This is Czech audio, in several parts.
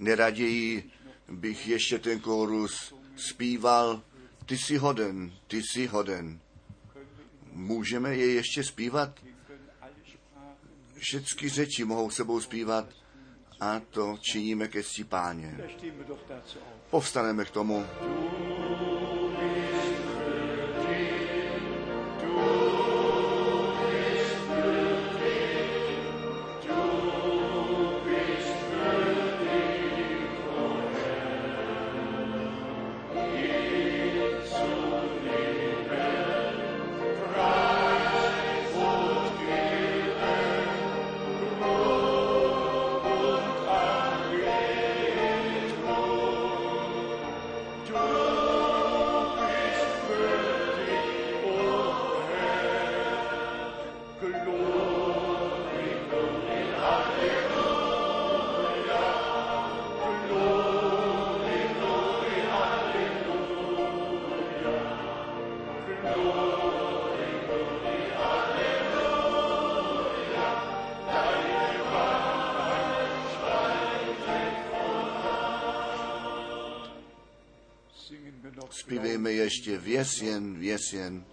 Neraději bych ještě ten kórus zpíval, ty jsi hoden, ty jsi hoden. Můžeme je ještě zpívat? Všechny řeči mohou sebou zpívat a to činíme ke páně. Povstaneme k tomu. Ještě věs jen, věs jen.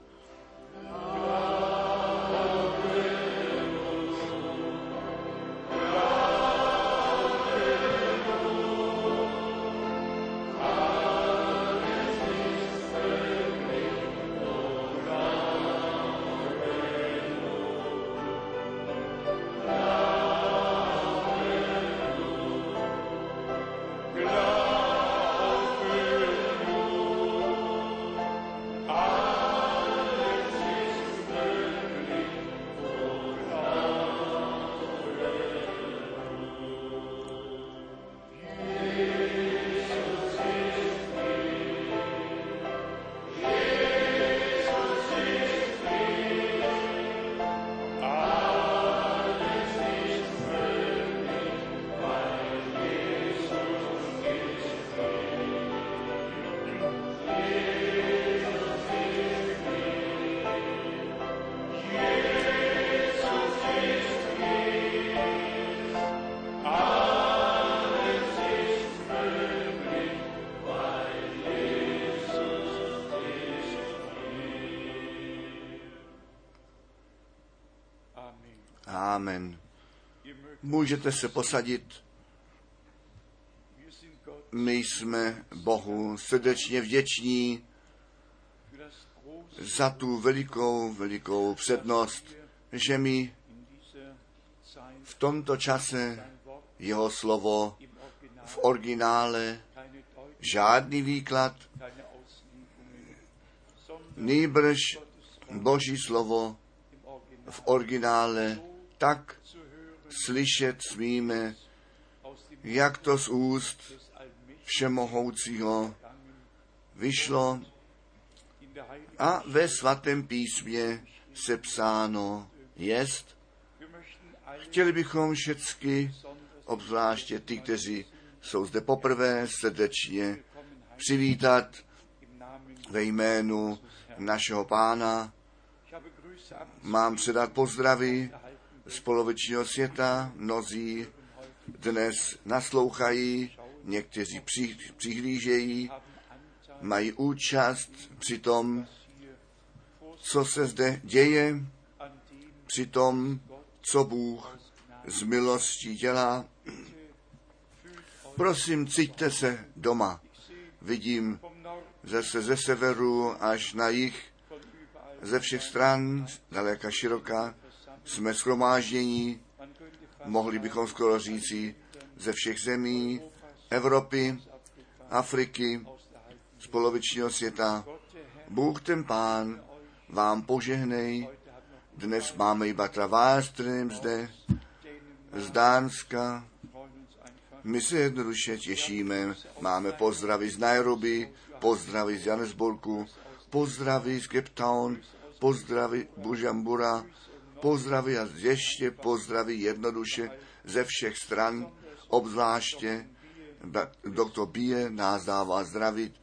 Můžete se posadit. My jsme Bohu srdečně vděční za tu velikou, velikou přednost, že mi v tomto čase jeho slovo v originále žádný výklad, nýbrž Boží slovo v originále tak slyšet smíme, jak to z úst Všemohoucího vyšlo a ve svatém písmě sepsáno jest. Chtěli bychom všecky, obzvláště ty, kteří jsou zde poprvé, srdečně přivítat ve jménu našeho pána. Mám předat pozdravy z polovičního světa, mnozí dnes naslouchají, někteří při, přihlížejí, mají účast při tom, co se zde děje, při tom, co Bůh z milostí dělá. Prosím, cíťte se doma. Vidím zase ze severu až na jih, ze všech stran, daleka široká, jsme schromáždění, mohli bychom skoro říci, ze všech zemí, Evropy, Afriky, z polovičního světa. Bůh ten pán vám požehnej. Dnes máme iba Travastrem zde, z Dánska. My se jednoduše těšíme. Máme pozdravy z Nairobi, pozdravy z Johannesburgu, pozdravy z Cape Town, pozdravy Bujumbura, pozdravy a ještě pozdravy jednoduše ze všech stran, obzvláště doktor Bie nás dává zdravit.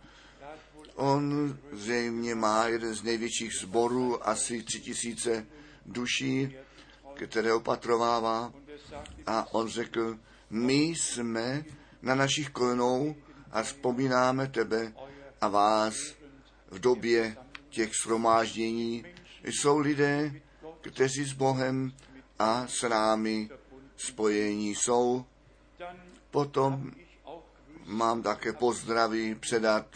On zřejmě má jeden z největších sborů, asi tři tisíce duší, které opatrovává. A on řekl, my jsme na našich kolenou a vzpomínáme tebe a vás v době těch shromáždění. Jsou lidé, kteří s Bohem a s námi spojení jsou. Potom mám také pozdraví předat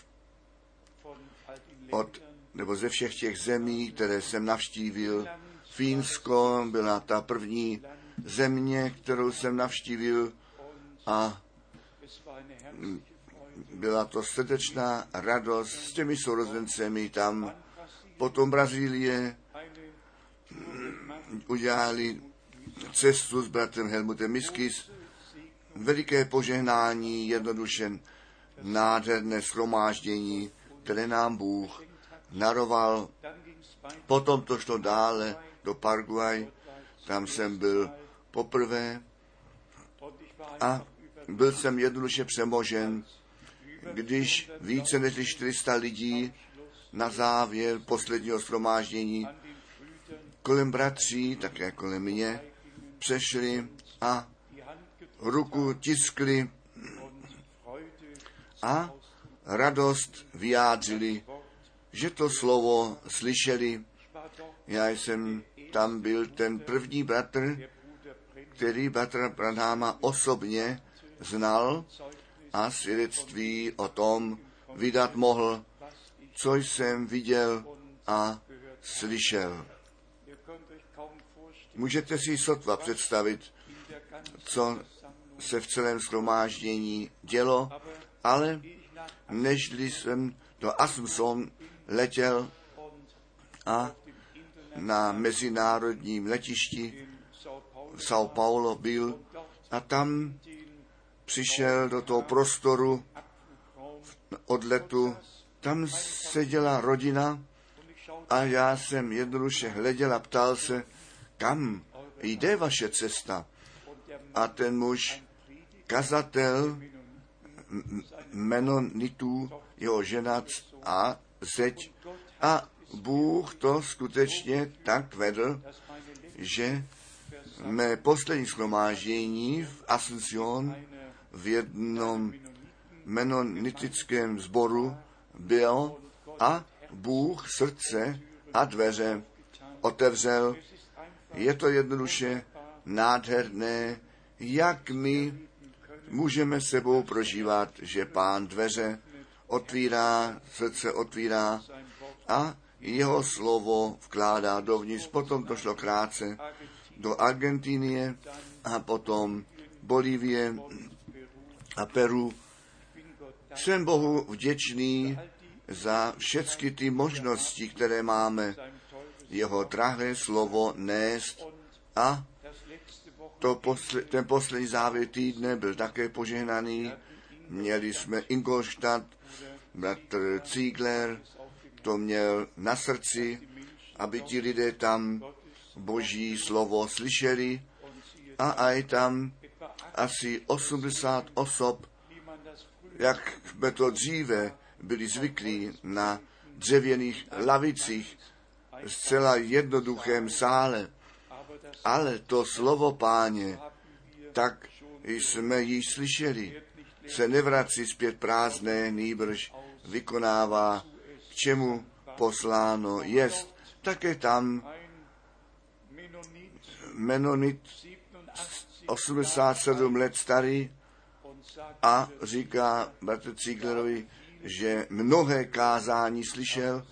od, nebo ze všech těch zemí, které jsem navštívil. Fínsko byla ta první země, kterou jsem navštívil a byla to srdečná radost s těmi sourozencemi tam. Potom Brazílie udělali cestu s bratrem Helmutem Miskis. Veliké požehnání, jednoduše nádherné schromáždění, které nám Bůh naroval. Potom to šlo dále do Paraguay, tam jsem byl poprvé a byl jsem jednoduše přemožen, když více než 400 lidí na závěr posledního shromáždění kolem bratří, také kolem mě, přešli a ruku tiskli a radost vyjádřili, že to slovo slyšeli. Já jsem tam byl ten první bratr, který bratra Branháma osobně znal a svědectví o tom vydat mohl, co jsem viděl a slyšel. Můžete si sotva představit, co se v celém shromáždění dělo, ale nežli jsem do Asunción letěl a na mezinárodním letišti v São Paulo byl a tam přišel do toho prostoru odletu. Tam seděla rodina a já jsem jednoduše hleděl a ptal se, kam jde vaše cesta. A ten muž, kazatel menonitů, jeho ženac a zeď. A Bůh to skutečně tak vedl, že mé poslední schromáždění v Asuncion v jednom menonitickém sboru byl a Bůh srdce a dveře otevřel. Je to jednoduše nádherné, jak my můžeme sebou prožívat, že pán dveře otvírá, srdce otvírá a jeho slovo vkládá dovnitř. Potom to šlo krátce do Argentinie a potom Bolívie a Peru. Jsem Bohu vděčný za všechny ty možnosti, které máme jeho drahé slovo nést a to posle, ten poslední závěr týdne byl také požehnaný. Měli jsme Ingolstadt, bratr Ziegler, to měl na srdci, aby ti lidé tam boží slovo slyšeli a aj tam asi 80 osob, jak jsme to dříve byli zvyklí na dřevěných lavicích, zcela jednoduchém sále. Ale to slovo páně, tak jsme již slyšeli, se nevrací zpět prázdné, nýbrž vykonává, k čemu posláno jest. Také tam Menonit 87 let starý a říká bratr Cíglerovi, že mnohé kázání slyšel,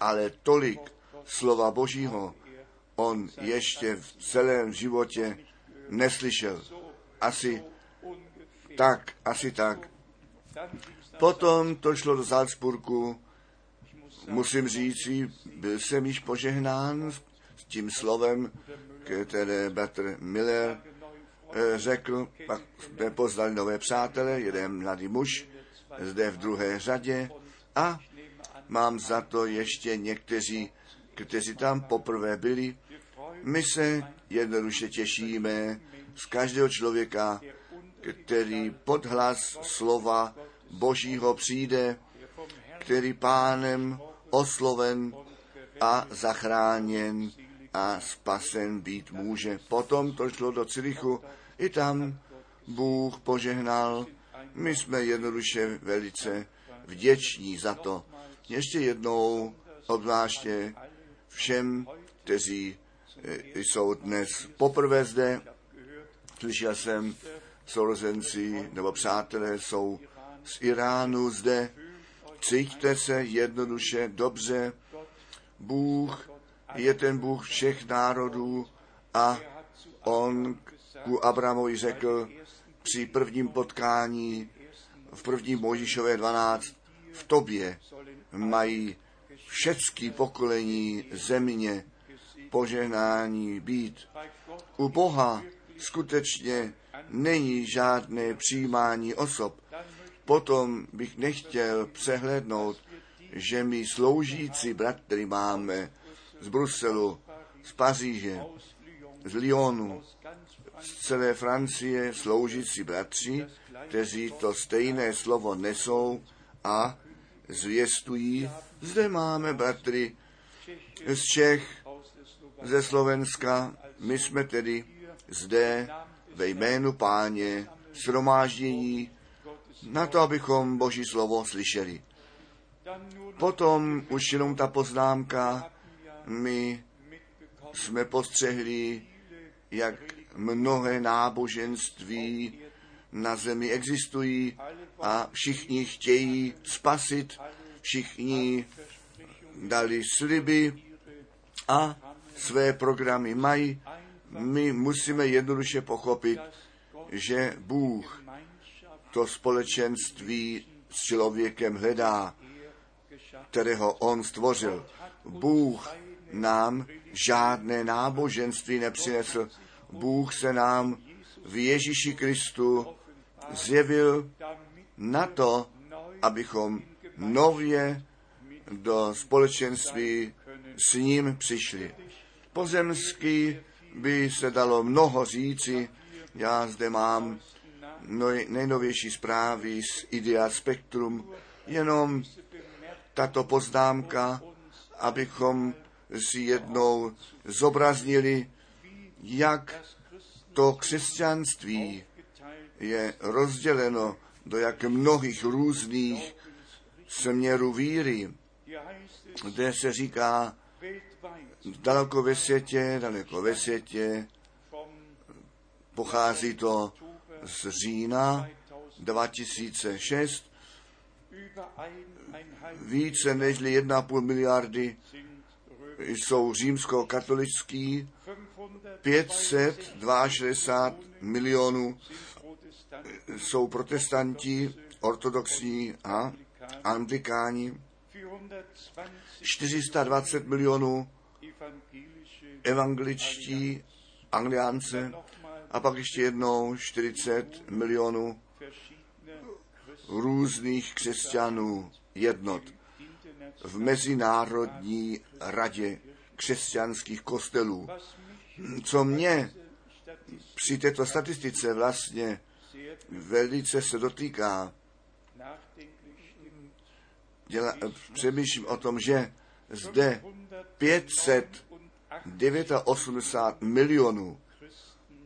ale tolik slova Božího on ještě v celém životě neslyšel. Asi tak, asi tak. Potom to šlo do Salzburgu. Musím říct, byl jsem již požehnán s tím slovem, které bratr Miller eh, řekl, pak jsme poznali nové přátele, jeden mladý muž, zde v druhé řadě a mám za to ještě někteří, kteří tam poprvé byli. My se jednoduše těšíme z každého člověka, který pod hlas slova Božího přijde, který pánem osloven a zachráněn a spasen být může. Potom to šlo do Cirichu, i tam Bůh požehnal My jsme jednoduše velice vděční za to. Ještě jednou obzvláště všem, kteří eh, jsou dnes poprvé zde. Slyšel jsem, sourozenci nebo přátelé jsou z Iránu zde. Cítíte se jednoduše dobře. Bůh je ten Bůh všech národů a on ku Abramovi řekl při prvním potkání v prvním Možišové 12, v tobě mají všecky pokolení země poženání být. U Boha skutečně není žádné přijímání osob. Potom bych nechtěl přehlednout, že my sloužící bratry máme z Bruselu, z Paříže, z Lyonu, z celé Francie sloužící bratři, kteří to stejné slovo nesou a zvěstují. Zde máme bratry z Čech, ze Slovenska. My jsme tedy zde ve jménu páně shromáždění na to, abychom Boží slovo slyšeli. Potom už jenom ta poznámka, my jsme postřehli, jak mnohé náboženství na zemi existují a všichni chtějí spasit, všichni dali sliby a své programy mají. My musíme jednoduše pochopit, že Bůh to společenství s člověkem hledá, kterého on stvořil. Bůh nám žádné náboženství nepřinesl. Bůh se nám v Ježíši Kristu zjevil na to, abychom nově do společenství s ním přišli. Pozemský by se dalo mnoho říci. Já zde mám nejnovější zprávy z Idea Spectrum. Jenom tato poznámka, abychom si jednou zobraznili, jak to křesťanství je rozděleno do jak mnohých různých směrů víry, kde se říká daleko ve světě, daleko ve světě, pochází to z října 2006, více než 1,5 miliardy jsou římsko-katolický, 562 milionů jsou protestanti, ortodoxní a anglikáni, 420 milionů evangeličtí, angliánce a pak ještě jednou 40 milionů různých křesťanů jednot v Mezinárodní radě křesťanských kostelů. Co mě při této statistice vlastně velice se dotýká, děla, přemýšlím o tom, že zde 589 milionů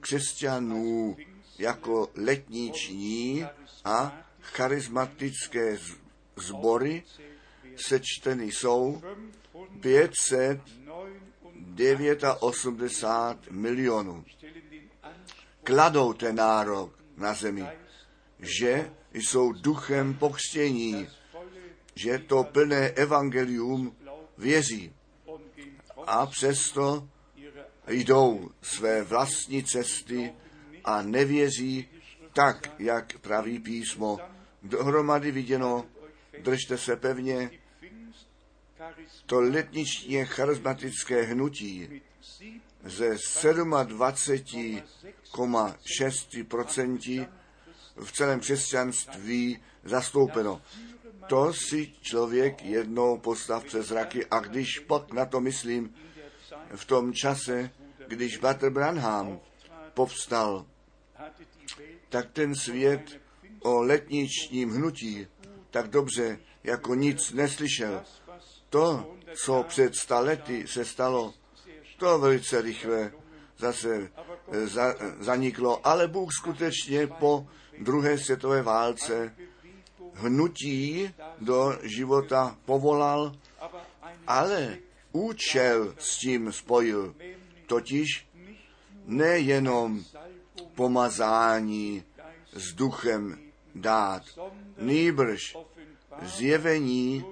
křesťanů jako letniční a charismatické sbory sečteny jsou 589 milionů. Kladou ten nárok na zemi, že jsou duchem pokřtění, že to plné evangelium věří. A přesto jdou své vlastní cesty a nevěří tak, jak praví písmo. Dohromady viděno, držte se pevně, to letničně charismatické hnutí ze 27,6% v celém křesťanství zastoupeno. To si člověk jednou postav přes zraky a když pak na to myslím, v tom čase, když Bater Branham povstal, tak ten svět o letničním hnutí tak dobře jako nic neslyšel. To, co před sta lety se stalo, to velice rychle zase za, zaniklo, ale Bůh skutečně po druhé světové válce hnutí do života povolal, ale účel s tím spojil, totiž nejenom pomazání s duchem dát, nýbrž zjevení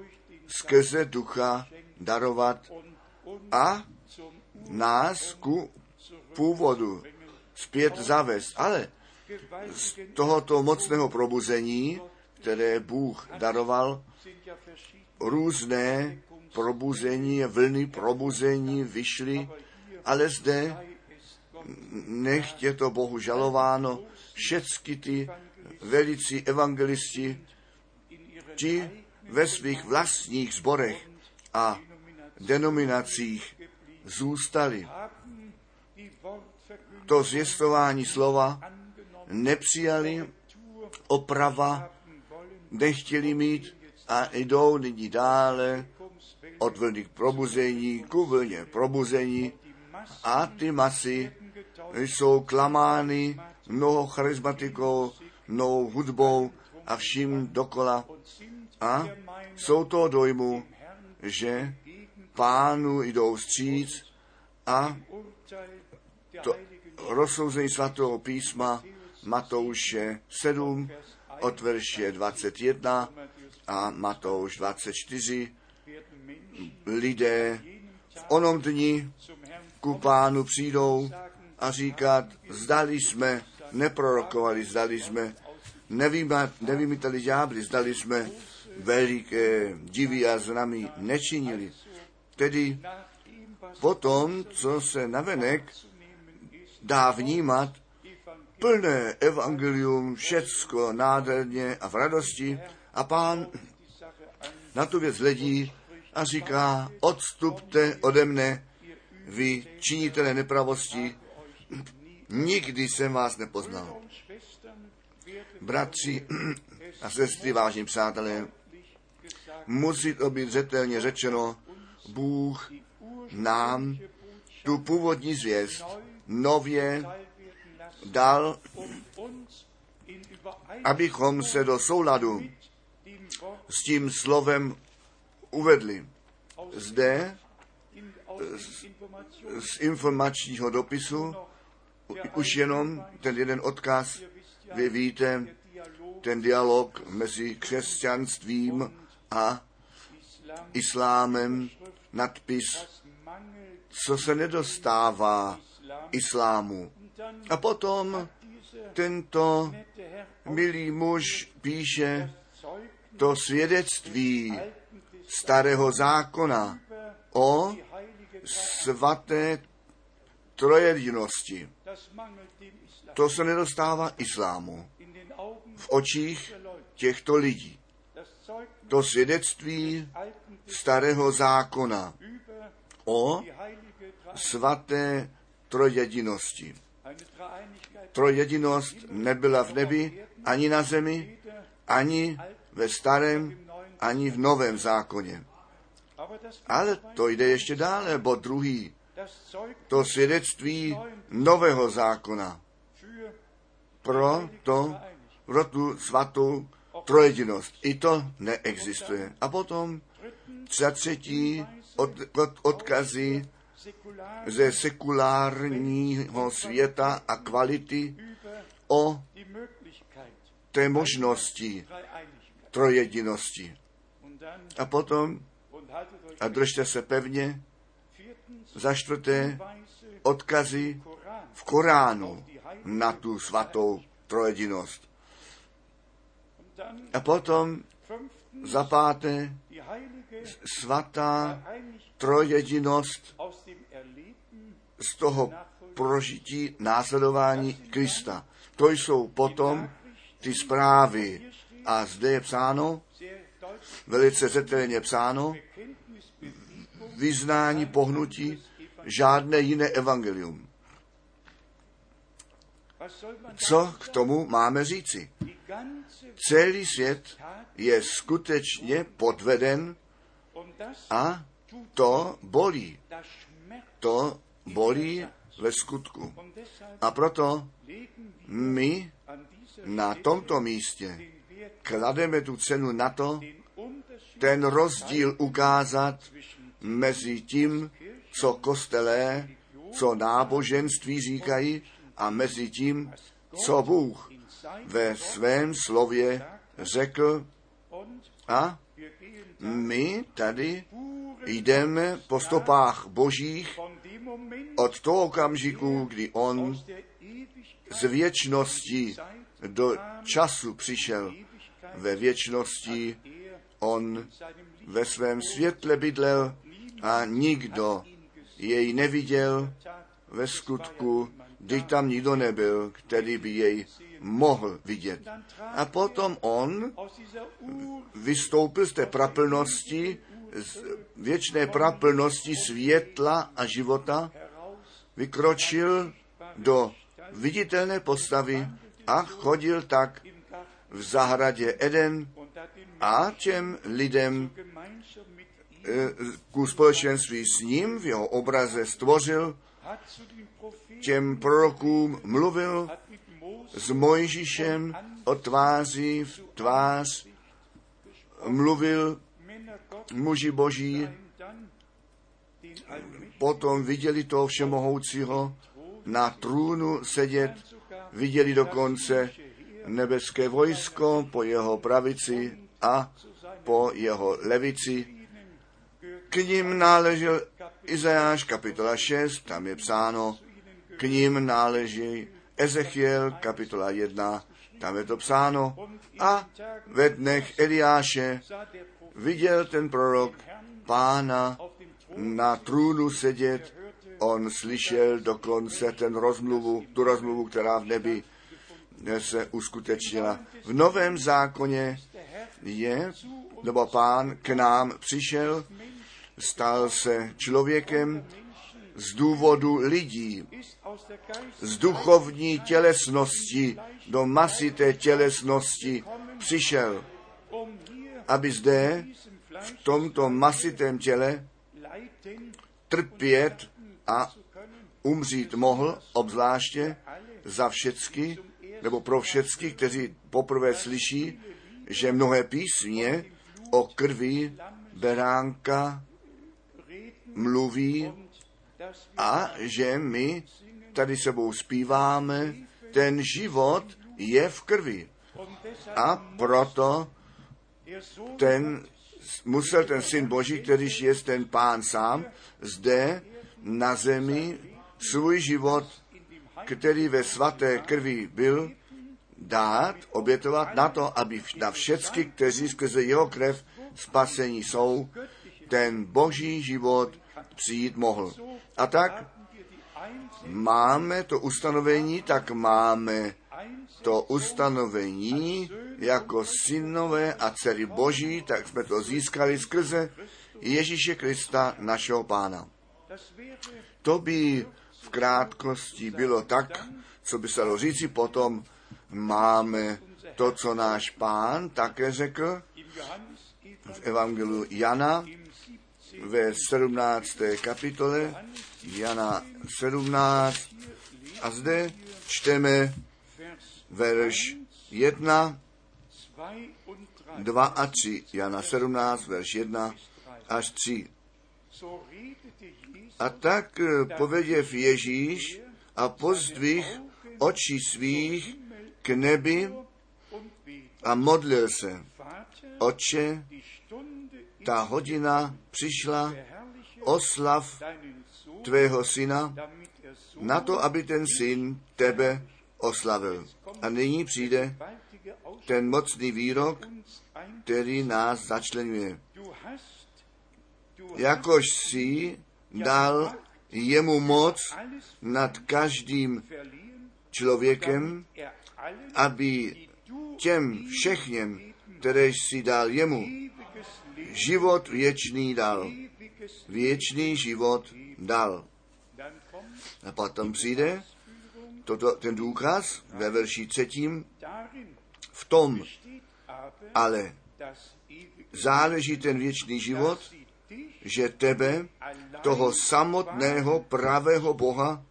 skrze ducha darovat a nás ku původu zpět zavést. Ale z tohoto mocného probuzení, které Bůh daroval, různé probuzení, vlny probuzení vyšly, ale zde nech je to Bohu žalováno, všecky ty velicí evangelisti, ti ve svých vlastních zborech a denominacích zůstali. To zvěstování slova nepřijali, oprava nechtěli mít a jdou nyní dále od vlny k probuzení, ku vlně probuzení a ty masy jsou klamány mnoho charizmatikou, mnohou hudbou a vším dokola. A jsou to dojmu, že pánu jdou stříc a to rozsouzení svatého písma Matouše 7 od verše 21 a Matouš 24 lidé v onom dni ku pánu přijdou a říkat, zdali jsme neprorokovali, zdali jsme nevymítali ďábly, zdali jsme veliké divy a znamy nečinili. Tedy potom, co se navenek dá vnímat, plné evangelium, všecko nádherně a v radosti a pán na tu věc hledí a říká, odstupte ode mne, vy činitele nepravosti, nikdy jsem vás nepoznal. Bratři a sestry, vážní přátelé, musí to být zřetelně řečeno, Bůh nám tu původní zvěst nově dal, abychom se do souladu s tím slovem uvedli. Zde z, z informačního dopisu už jenom ten jeden odkaz, vy víte, ten dialog mezi křesťanstvím a islámem, nadpis, co se nedostává islámu. A potom tento milý muž píše to svědectví starého zákona o svaté trojedinosti. To se nedostává islámu v očích těchto lidí. To svědectví starého zákona o svaté trojedinosti. Trojedinost nebyla v nebi, ani na zemi, ani ve starém, ani v novém zákoně. Ale to jde ještě dále, bod druhý. To svědectví nového zákona pro, to, pro tu svatou trojedinost. I to neexistuje. A potom za třetí od, od, odkazy ze sekulárního světa a kvality o té možnosti trojedinosti. A potom, a držte se pevně, za čtvrté, odkazy v Koránu na tu svatou trojedinost. A potom za páté, svatá trojedinost z toho prožití následování Krista. To jsou potom ty zprávy. A zde je psáno, velice zetelně psáno, vyznání pohnutí, žádné jiné evangelium. Co k tomu máme říci? Celý svět je skutečně podveden a to bolí. To bolí ve skutku. A proto my na tomto místě klademe tu cenu na to, ten rozdíl ukázat mezi tím, co kostelé, co náboženství říkají a mezi tím, co Bůh ve svém slově řekl a my tady jdeme po stopách božích od toho okamžiku, kdy on z věčnosti do času přišel. Ve věčnosti on ve svém světle bydlel a nikdo jej neviděl ve skutku, když tam nikdo nebyl, který by jej mohl vidět. A potom on vystoupil z té praplnosti, z věčné praplnosti světla a života, vykročil do viditelné postavy a chodil tak v zahradě Eden a těm lidem eh, ku společenství s ním v jeho obraze stvořil, těm prorokům mluvil s Mojžíšem o tváři v tvář, mluvil muži boží, potom viděli toho všemohoucího na trůnu sedět, viděli dokonce nebeské vojsko po jeho pravici a po jeho levici. K ním náležel Izajáš kapitola 6, tam je psáno, k ním náleží Ezechiel kapitola 1, tam je to psáno. A ve dnech Eliáše viděl ten prorok pána na trůnu sedět, on slyšel dokonce ten rozmluvu, tu rozmluvu, která v nebi se uskutečnila. V novém zákoně je, nebo pán k nám přišel, stal se člověkem z důvodu lidí, z duchovní tělesnosti do masité tělesnosti přišel, aby zde v tomto masitém těle trpět a umřít mohl, obzvláště za všecky, nebo pro všecky, kteří poprvé slyší, že mnohé písně o krvi beránka mluví a že my tady sebou zpíváme, ten život je v krvi. A proto ten musel ten syn Boží, kterýž je ten pán sám, zde na zemi svůj život, který ve svaté krvi byl, dát, obětovat na to, aby na všecky, kteří skrze jeho krev spasení jsou, ten boží život přijít mohl. A tak máme to ustanovení, tak máme to ustanovení jako synové a dcery boží, tak jsme to získali skrze Ježíše Krista, našeho pána. To by v krátkosti bylo tak, co by se dalo říci, potom máme to, co náš pán také řekl v Evangeliu Jana ve 17. kapitole, Jana 17, a zde čteme verš 1, 2 a 3, Jana 17, verš 1 až 3. A tak eh, poveděv Ježíš a pozdvih očí svých k nebi a modlil se. Oče, ta hodina přišla, oslav tvého syna, na to, aby ten syn tebe oslavil. A nyní přijde ten mocný výrok, který nás začlenuje. Jakož si dal jemu moc nad každým člověkem, aby těm všechněm, které si dal jemu, život věčný dal. Věčný život dal. A potom přijde toto, ten důkaz ve verši třetím. V tom ale záleží ten věčný život, že tebe, toho samotného pravého Boha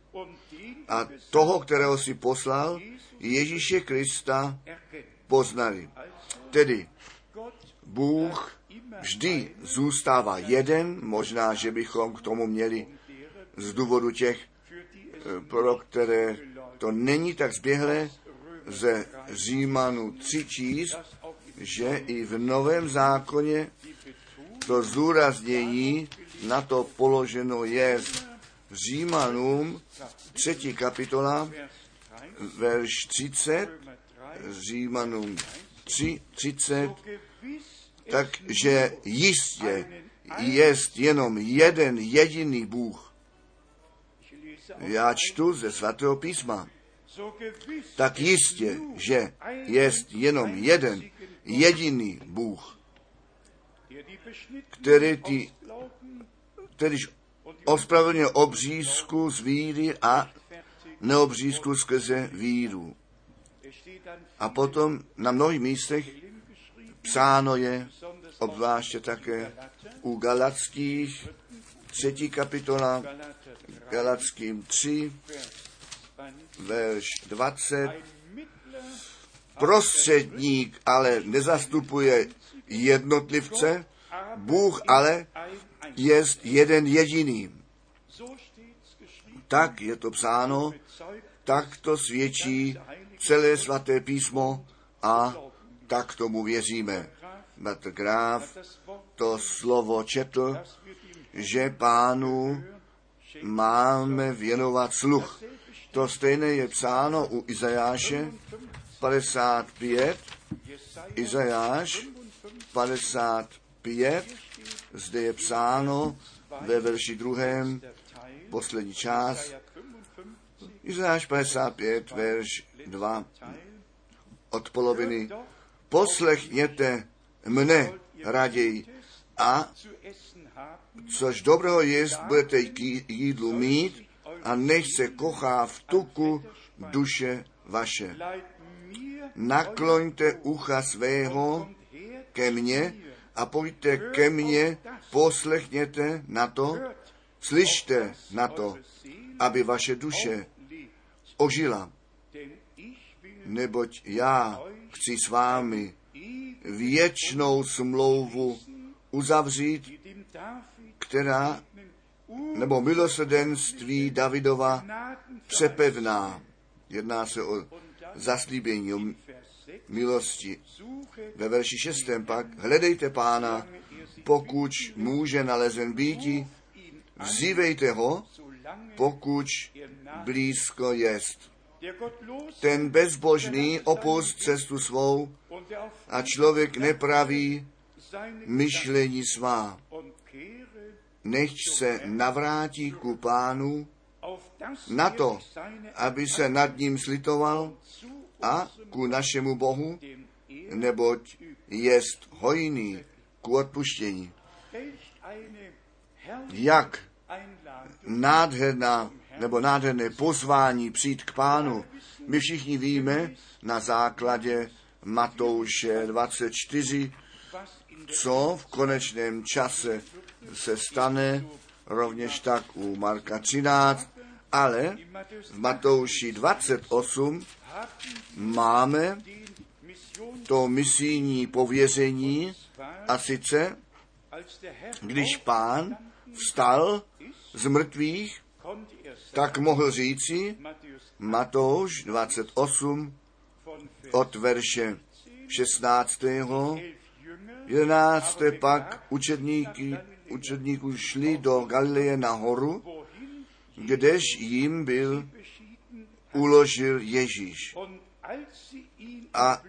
a toho, kterého si poslal, Ježíše Krista, poznali. Tedy Bůh vždy zůstává jeden, možná, že bychom k tomu měli z důvodu těch, eh, pro které to není tak zběhlé, ze Římanu 3 číst, že i v Novém zákoně to zúraznění na to položeno je Římanům 3. kapitola, verš 30, Římanům 3, 30, takže jistě jest jenom jeden jediný Bůh. Já čtu ze svatého písma. Tak jistě, že jest jenom jeden jediný Bůh, který ty, kterýž ospravedlně obřízku z víry a neobřízku skrze víru. A potom na mnohých místech psáno je, obzvláště také u Galackých, třetí kapitola, Galackým 3, verš 20. Prostředník ale nezastupuje jednotlivce, Bůh ale je jeden jediný. Tak je to psáno, tak to svědčí celé svaté písmo a tak tomu věříme. Bratr Graf to slovo četl, že pánu máme věnovat sluch. To stejné je psáno u Izajáše 55, Izajáš 55, zde je psáno ve verši druhém, poslední část, Izajáš 55, verš 2, od poloviny. Poslechněte mne raději a což dobrého jest, budete k jídlu mít a nech se kochá v tuku duše vaše. Nakloňte ucha svého ke mně a pojďte ke mně, poslechněte na to, slyšte na to, aby vaše duše ožila. Neboť já chci s vámi věčnou smlouvu uzavřít, která nebo milosrdenství Davidova přepevná. Jedná se o zaslíbení, o milosti. Ve verši 6. pak hledejte pána, pokud může nalezen býti, vzívejte ho, pokud blízko jest. Ten bezbožný opust cestu svou a člověk nepraví myšlení svá nechť se navrátí ku pánu na to, aby se nad ním slitoval a ku našemu Bohu, neboť jest hojný ku odpuštění. Jak nádherná nebo nádherné pozvání přijít k pánu. My všichni víme na základě Matouše 24, co v konečném čase se stane rovněž tak u Marka 13, ale v Matouši 28 máme to misijní pověření a sice, když pán vstal z mrtvých, tak mohl říci Matouš 28 od verše 16. 11. pak učedníky učedníků šli do Galileje nahoru, kdež jim byl uložil Ježíš. A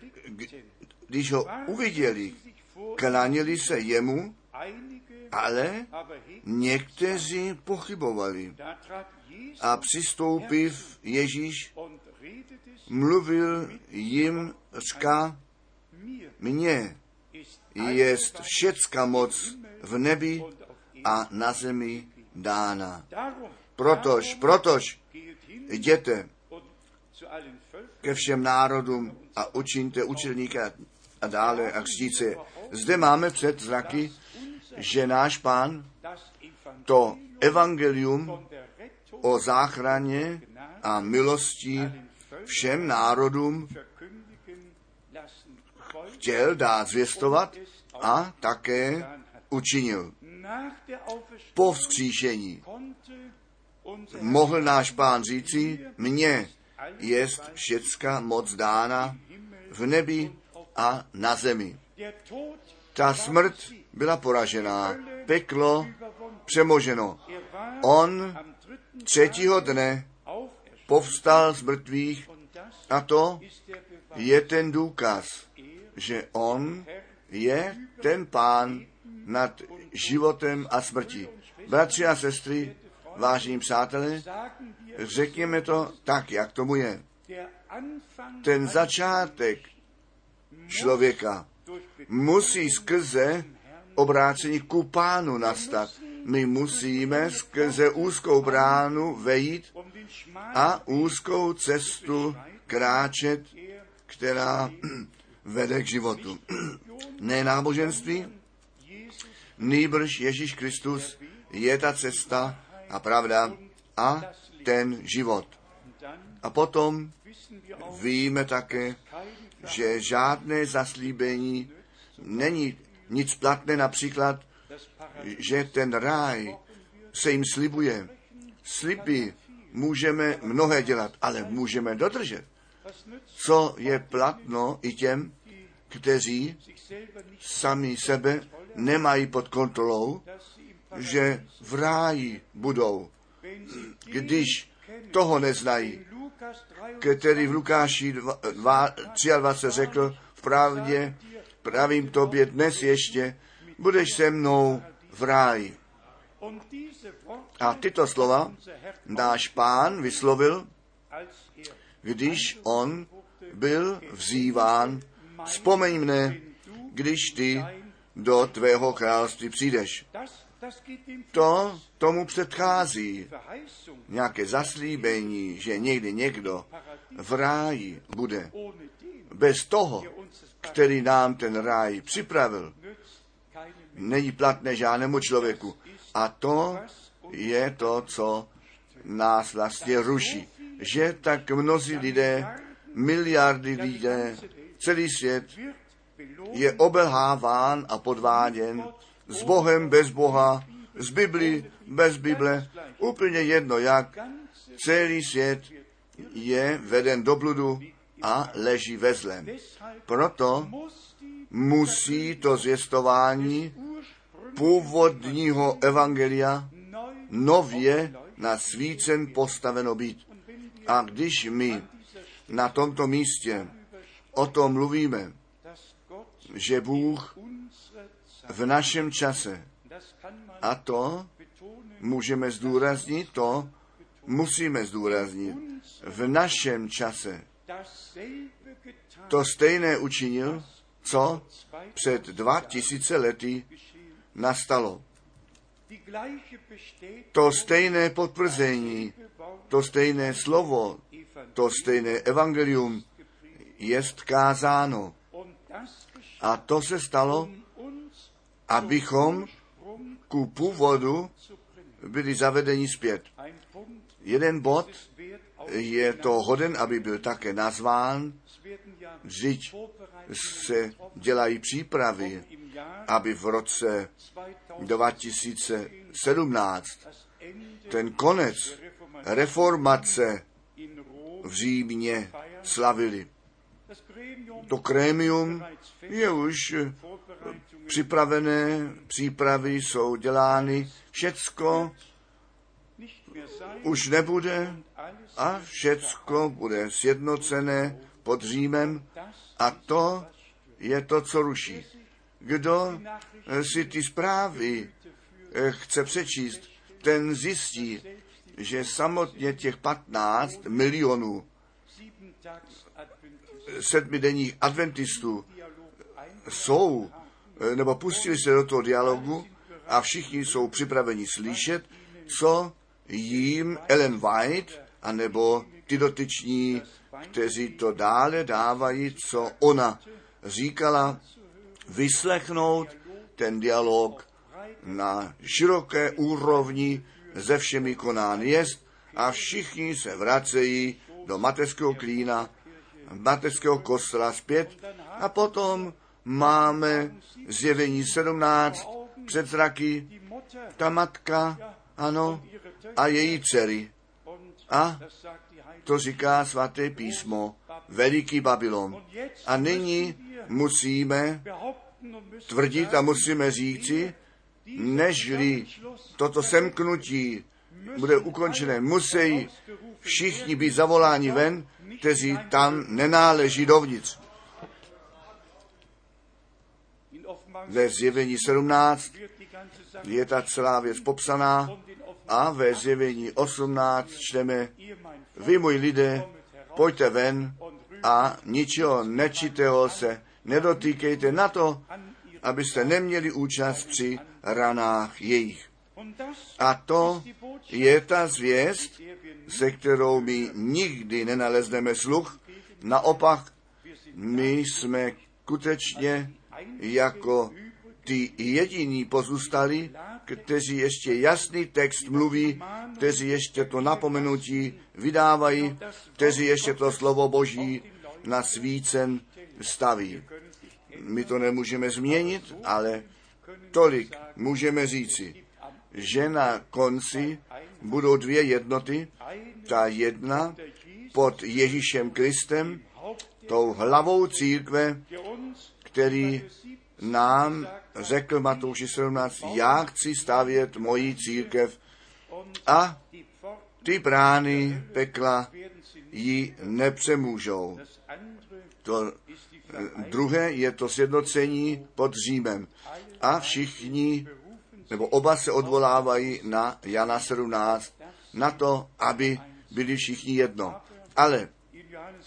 když ho uviděli, klaněli se jemu, ale někteří pochybovali. A přistoupiv Ježíš, mluvil jim, říká, mně jest všecka moc v nebi a na zemi dána. Protož, protož jděte ke všem národům a učiňte učilníka a dále a křtíce. Zde máme před zraky, že náš pán to evangelium o záchraně a milostí všem národům chtěl dát zvěstovat a také učinil. Po vzkříšení mohl náš pán říci, mně jest všecka moc dána v nebi a na zemi. Ta smrt byla poražená, peklo přemoženo. On třetího dne povstal z mrtvých a to je ten důkaz, že on je ten pán nad životem a smrtí. Bratři a sestry, vážení přátelé, řekněme to tak, jak tomu je. Ten začátek člověka musí skrze obrácení ku pánu nastat. My musíme skrze úzkou bránu vejít a úzkou cestu kráčet, která vede k životu. Ne náboženství, nýbrž Ježíš Kristus je ta cesta a pravda a ten život. A potom víme také, že žádné zaslíbení není nic platné, například, že ten ráj se jim slibuje. Sliby můžeme mnohé dělat, ale můžeme dodržet. Co je platno i těm, kteří sami sebe nemají pod kontrolou, že v ráji budou, když toho neznají, který v Lukáši 23 řekl, v pravdě pravím tobě dnes ještě, budeš se mnou v ráji. A tyto slova náš pán vyslovil, když on byl vzýván, vzpomeň mne, když ty do tvého království přijdeš. To tomu předchází nějaké zaslíbení, že někdy někdo v ráji bude. Bez toho, který nám ten ráj připravil, není platné žádnému člověku. A to je to, co nás vlastně ruší. Že tak mnozí lidé, miliardy lidé, celý svět je obelháván a podváděn s Bohem bez Boha, z Bibli bez Bible, úplně jedno jak. Celý svět je veden do bludu a leží ve zlem. Proto musí to zvěstování původního evangelia nově na svícen postaveno být. A když my na tomto místě o tom mluvíme, že Bůh v našem čase, a to můžeme zdůraznit, to musíme zdůraznit, v našem čase to stejné učinil, co před dva tisíce lety nastalo. To stejné potvrzení, to stejné slovo, to stejné evangelium jest kázáno. A to se stalo, abychom ku původu byli zavedeni zpět. Jeden bod je to hoden, aby byl také nazván, Vždyť se dělají přípravy, aby v roce 2017 ten konec reformace v Římě slavili. To krémium je už připravené, přípravy jsou dělány, všecko už nebude a všecko bude sjednocené pod Římem a to je to, co ruší. Kdo si ty zprávy eh, chce přečíst, ten zjistí, že samotně těch 15 milionů sedmidenních adventistů jsou, eh, nebo pustili se do toho dialogu a všichni jsou připraveni slyšet, co jim Ellen White, anebo ty dotyční, kteří to dále dávají, co ona říkala, vyslechnout ten dialog na široké úrovni ze všemi konán jest a všichni se vracejí do mateřského klína, mateřského kostela zpět a potom máme zjevení 17 před zraky, ta matka, ano, a její dcery. A to říká svaté písmo, veliký Babylon. A nyní musíme tvrdit a musíme říci, nežli toto semknutí bude ukončené, musí všichni být zavoláni ven, kteří tam nenáleží dovnitř. Ve zjevení 17 je ta celá věc popsaná a ve zjevení 18 čteme, vy můj lidé, pojďte ven a ničeho nečitého se nedotýkejte na to, abyste neměli účast při ranách jejich. A to je ta zvěst, se kterou my nikdy nenalezneme sluch. Naopak, my jsme skutečně jako ty jediní pozůstali, kteří ještě jasný text mluví, kteří ještě to napomenutí vydávají, kteří ještě to slovo Boží na svícen staví. My to nemůžeme změnit, ale tolik můžeme říci, že na konci budou dvě jednoty, ta jedna pod Ježíšem Kristem, tou hlavou církve, který nám řekl Matouši 17, já chci stavět moji církev a ty brány pekla ji nepřemůžou. To druhé je to sjednocení pod Římem. A všichni, nebo oba se odvolávají na Jana 17, na to, aby byli všichni jedno. Ale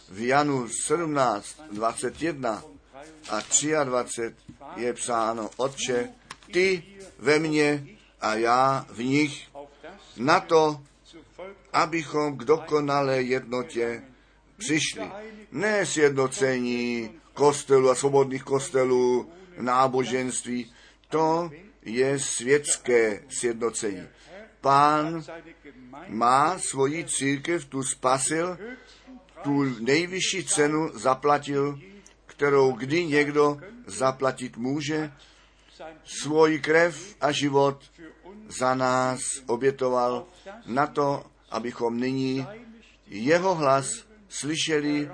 v Janu 17, 21 a 23 je psáno, Otče, ty ve mně a já v nich, na to, abychom k dokonalé jednotě přišli. Ne sjednocení kostelů a svobodných kostelů, náboženství, to je světské sjednocení. Pán má svoji církev tu spasil, tu nejvyšší cenu zaplatil, kterou kdy někdo zaplatit může, svoji krev a život za nás obětoval na to, abychom nyní jeho hlas slyšeli,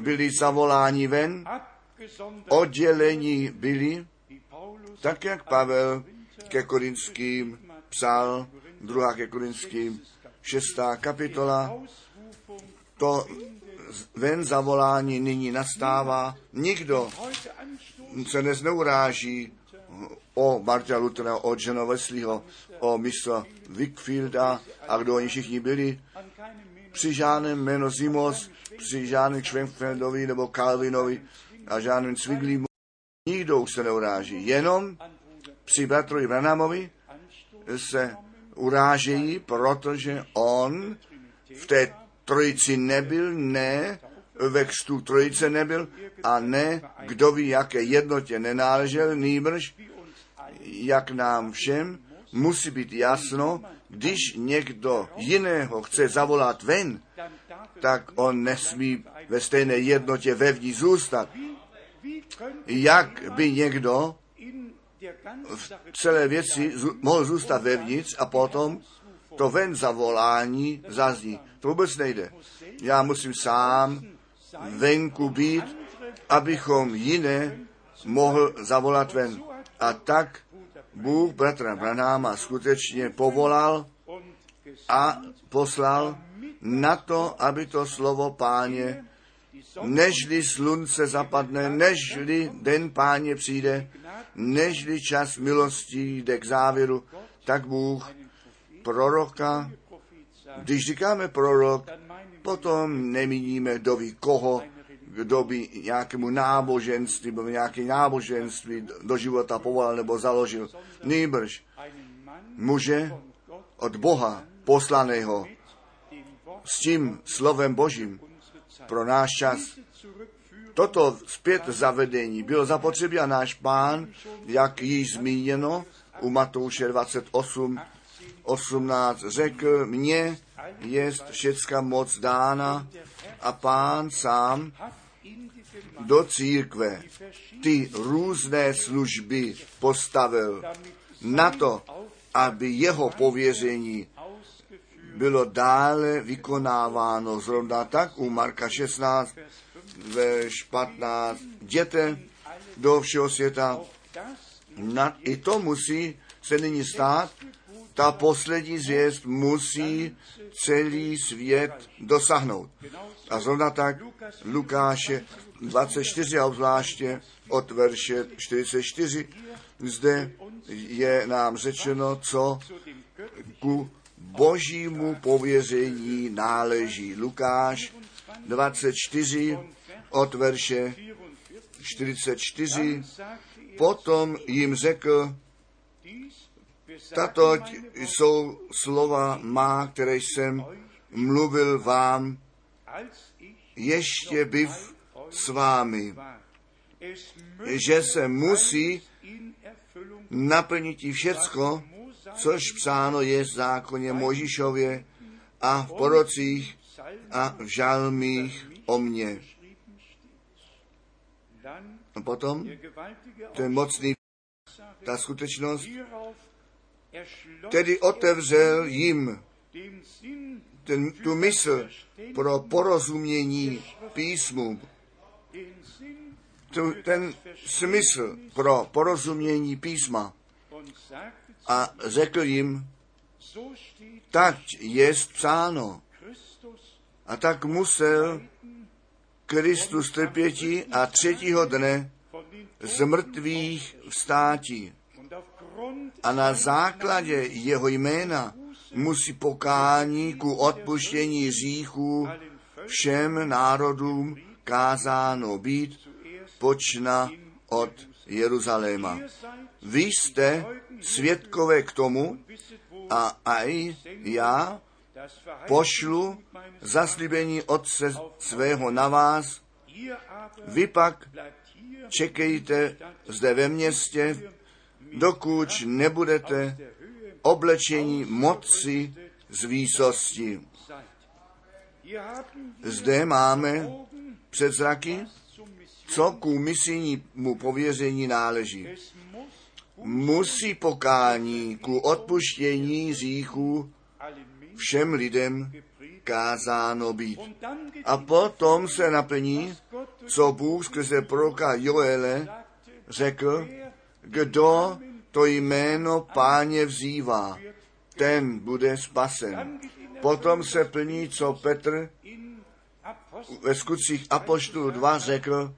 byli zavoláni ven, oddělení byli, tak jak Pavel ke Korinským psal, druhá ke Korinským, šestá kapitola, to ven zavolání nyní nastává. Nikdo se nezneuráží o Marta Luthera, o Johna Wesleyho, o mistra Wickfielda a kdo oni všichni byli. Při žádném jméno Zimos, při žádném Schwenfeldovi nebo Calvinovi a žádném Zwiglimu. Nikdo už se neuráží. Jenom při bratrovi Branamovi se urážejí, protože on v té trojici nebyl, ne, ve křtu trojice nebyl a ne, kdo ví, jaké jednotě nenáležel, nýbrž, jak nám všem musí být jasno, když někdo jiného chce zavolat ven, tak on nesmí ve stejné jednotě vevnitř zůstat. Jak by někdo v celé věci mohl zůstat vevnitř a potom to ven zavolání zazní. To vůbec nejde. Já musím sám venku být, abychom jiné mohl zavolat ven. A tak Bůh bratra Branáma skutečně povolal a poslal na to, aby to slovo páně, nežli slunce zapadne, nežli den páně přijde, nežli čas milostí jde k závěru, tak Bůh proroka, když říkáme prorok, potom nemíníme, kdo ví koho, kdo by nějakému náboženství, nebo nějaké náboženství do života povolal nebo založil. Nýbrž muže od Boha poslaného s tím slovem Božím pro náš čas. Toto zpět zavedení bylo zapotřebí a náš pán, jak již zmíněno u Matouše 28, 18, řekl, mě jest všecka moc dána a pán sám do církve ty různé služby postavil na to, aby jeho pověření bylo dále vykonáváno zrovna tak u Marka 16, ve 15. Jděte do všeho světa. Na, I to musí se nyní stát. Ta poslední zvěst musí celý svět dosáhnout. A zrovna tak Lukáše 24 a obzvláště od verše 44 zde je nám řečeno, co ku božímu pověření náleží. Lukáš 24 od verše 44. Potom jim řekl, tato jsou slova má, které jsem mluvil vám, ještě byv s vámi, že se musí naplnit všecko, což psáno je v zákoně Možišově a v porocích a v žalmích o mně. A potom ten mocný, ta skutečnost, tedy otevřel jim ten, tu mysl pro porozumění písmu, tu, ten smysl pro porozumění písma a řekl jim, tak je psáno. A tak musel Kristus trpěti a třetího dne z mrtvých vstátí. A na základě jeho jména musí pokání ku odpuštění říchů všem národům kázáno být, počna od Jeruzaléma. Vy jste svědkové k tomu a aj já pošlu zaslíbení Otce svého na vás, vy pak čekejte zde ve městě, dokud nebudete oblečení moci z výsosti. Zde máme před zraky, co ku misijnímu pověření náleží. Musí pokání ku odpuštění říchů všem lidem kázáno být. A potom se naplní, co Bůh skrze proroka Joele řekl, kdo to jméno páně vzývá, ten bude spasen. Potom se plní, co Petr ve skutcích Apoštolů 2 řekl,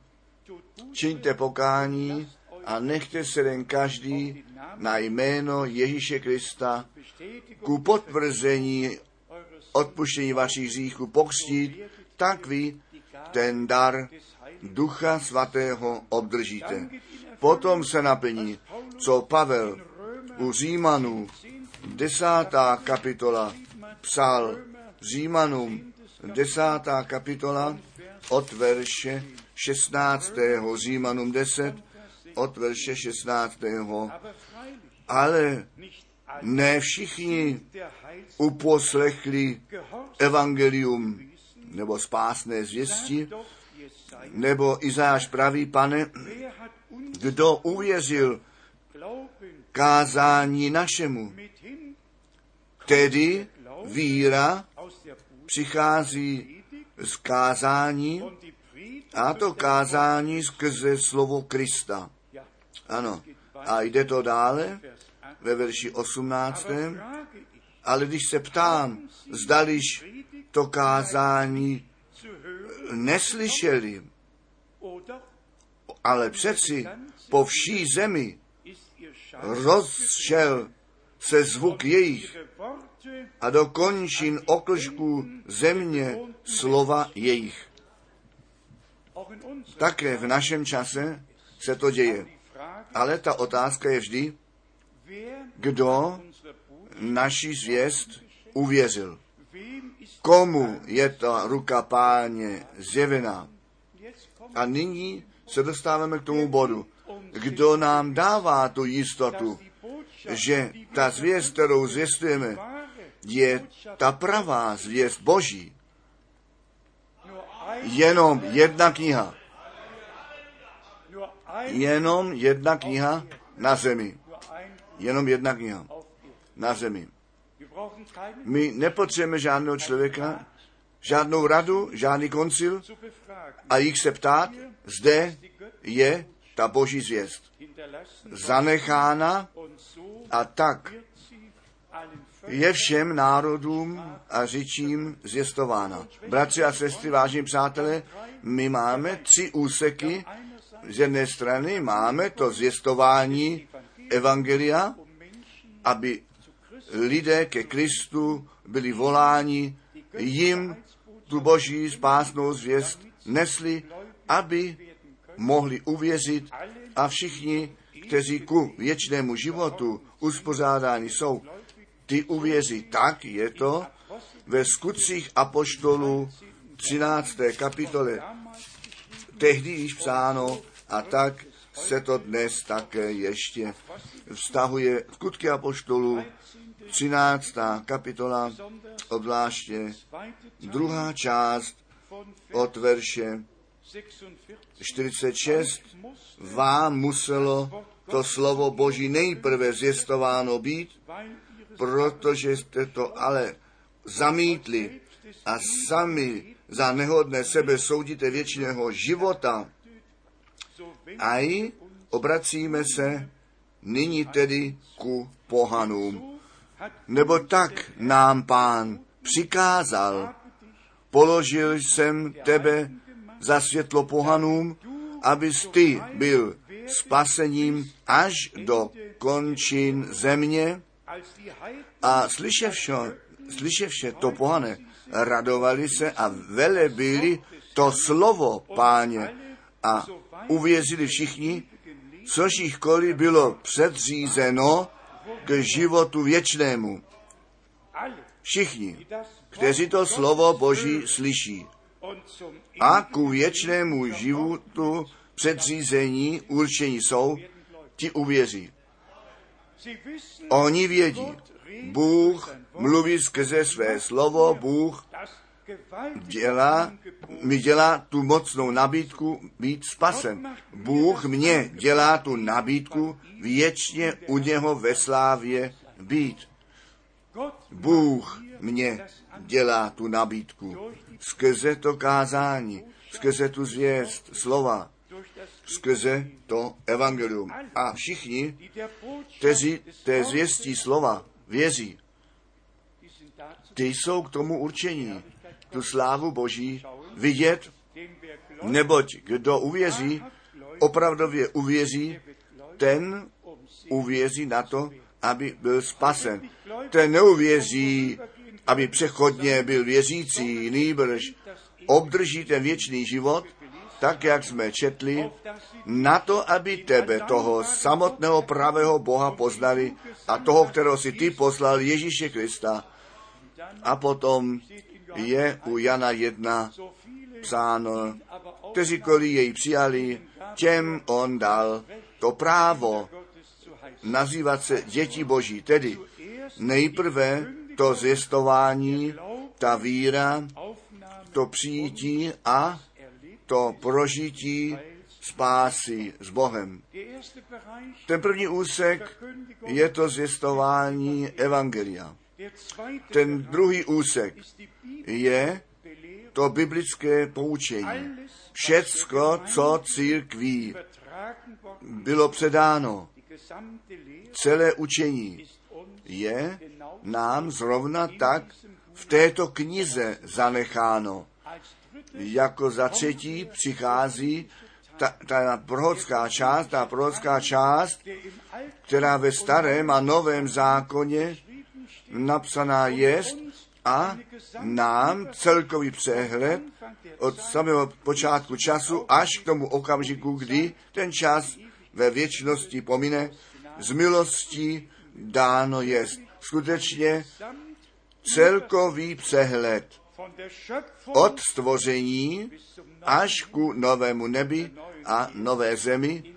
čiňte pokání a nechte se jen každý na jméno Ježíše Krista ku potvrzení odpuštění vašich hříchů pokřtít, tak vy ten dar Ducha Svatého obdržíte. Potom se naplní, co Pavel u Římanů, desátá kapitola, psal Římanům, desátá kapitola od verše 16. Římanům 10, od verše 16. Ale ne všichni uposlechli evangelium nebo spásné zvěsti, nebo Izáš praví, pane, kdo uvěřil kázání našemu. Tedy víra přichází z kázání a to kázání skrze slovo Krista. Ano. A jde to dále ve verši 18. Ale když se ptám, zdališ to kázání neslyšeli, ale přeci po vší zemi rozšel se zvuk jejich a do končin země slova jejich. Také v našem čase se to děje. Ale ta otázka je vždy, kdo naší zvěst uvěřil. Komu je ta ruka páně zjevená? A nyní se dostáváme k tomu bodu. Kdo nám dává tu jistotu, že ta zvěst, kterou zvěstujeme, je ta pravá zvěst Boží. Jenom jedna kniha. Jenom jedna kniha na zemi. Jenom jedna kniha na zemi. My nepotřebujeme žádného člověka, žádnou radu, žádný koncil a jich se ptát, zde je ta boží zvěst zanechána a tak je všem národům a řičím zjistována. Bratři a sestry, vážní přátelé, my máme tři úseky. Z jedné strany máme to zjistování Evangelia, aby lidé ke Kristu byli voláni, jim tu boží spásnou zvěst nesli, aby mohli uvěřit a všichni, kteří ku věčnému životu uspořádáni jsou, ty uvěří. Tak je to ve skutcích apoštolů 13. kapitole. Tehdy již psáno a tak se to dnes také ještě vztahuje. Skutky apoštolů 13. kapitola, obzvláště druhá část od verše 46. Vám muselo to slovo Boží nejprve zjistováno být, protože jste to ale zamítli a sami za nehodné sebe soudíte věčného života. A i obracíme se nyní tedy ku pohanům. Nebo tak nám pán přikázal, položil jsem tebe za světlo pohanům, abys ty byl spasením až do končin země a slyševše, slyševše to pohane, radovali se a velebili to slovo páně a uvěřili všichni, což jich koli bylo předřízeno k životu věčnému. Všichni, kteří to slovo Boží slyší a ku věčnému životu předřízení určení jsou, ti uvěří. Oni vědí, Bůh mluví skrze své slovo, Bůh dělá, mi dělá tu mocnou nabídku být spasen. Bůh mě dělá tu nabídku věčně u něho ve slávě být. Bůh mě dělá tu nabídku skrze to kázání, skrze tu zvěst, slova, skrze to evangelium. A všichni, kteří té zvěstí slova věří, ty jsou k tomu určení, tu slávu Boží vidět, neboť kdo uvěří, opravdově uvěří, ten uvěří na to, aby byl spasen. Ten neuvěří, aby přechodně byl věřící, nýbrž obdrží ten věčný život, tak jak jsme četli, na to, aby tebe, toho samotného pravého Boha poznali a toho, kterého si ty poslal, Ježíše Krista. A potom je u Jana 1 psáno, kteříkoliv jej přijali, těm on dal to právo nazývat se děti Boží, tedy nejprve to zjistování, ta víra, to přijítí a to prožití spásy s Bohem. Ten první úsek je to zjistování Evangelia. Ten druhý úsek je to biblické poučení. Všecko, co církví bylo předáno, celé učení je nám zrovna tak v této knize zanecháno. Jako za třetí přichází ta, ta prorodská část, ta prorodská část, která ve starém a novém zákoně napsaná je a nám celkový přehled od samého počátku času až k tomu okamžiku, kdy ten čas ve věčnosti pomine, z milostí dáno jest. Skutečně celkový přehled od stvoření až ku novému nebi a nové zemi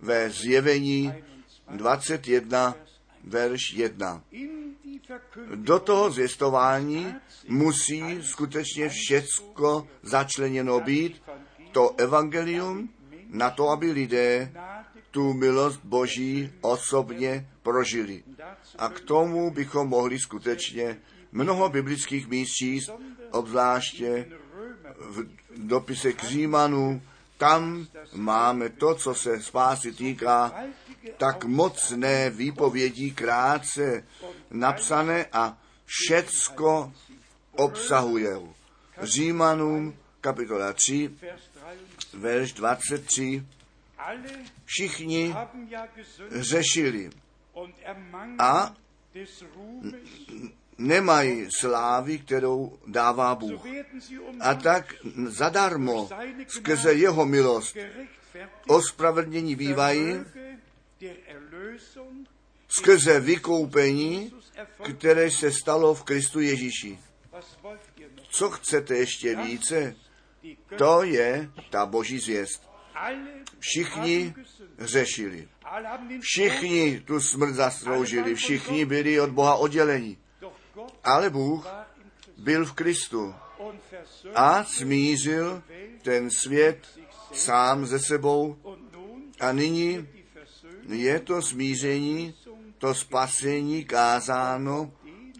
ve zjevení 21, verš 1. do toho zvěstování musí skutečně všecko začleněno být, to evangelium, na to, aby lidé tu milost Boží osobně prožili. A k tomu bychom mohli skutečně mnoho biblických míst číst, obzvláště v dopise k Římanu, tam máme to, co se spásy týká, tak mocné výpovědí krátce napsané a všecko obsahuje. Římanům kapitola 3, verš 23. Všichni řešili a nemají slávy, kterou dává Bůh. A tak zadarmo skrze jeho milost ospravedlnění bývají skrze vykoupení, které se stalo v Kristu Ježíši. Co chcete ještě více? To je ta boží zvěst. Všichni řešili. Všichni tu smrt zasloužili. Všichni byli od Boha odděleni. Ale Bůh byl v Kristu a smířil ten svět sám ze sebou a nyní je to smíření, to spasení kázáno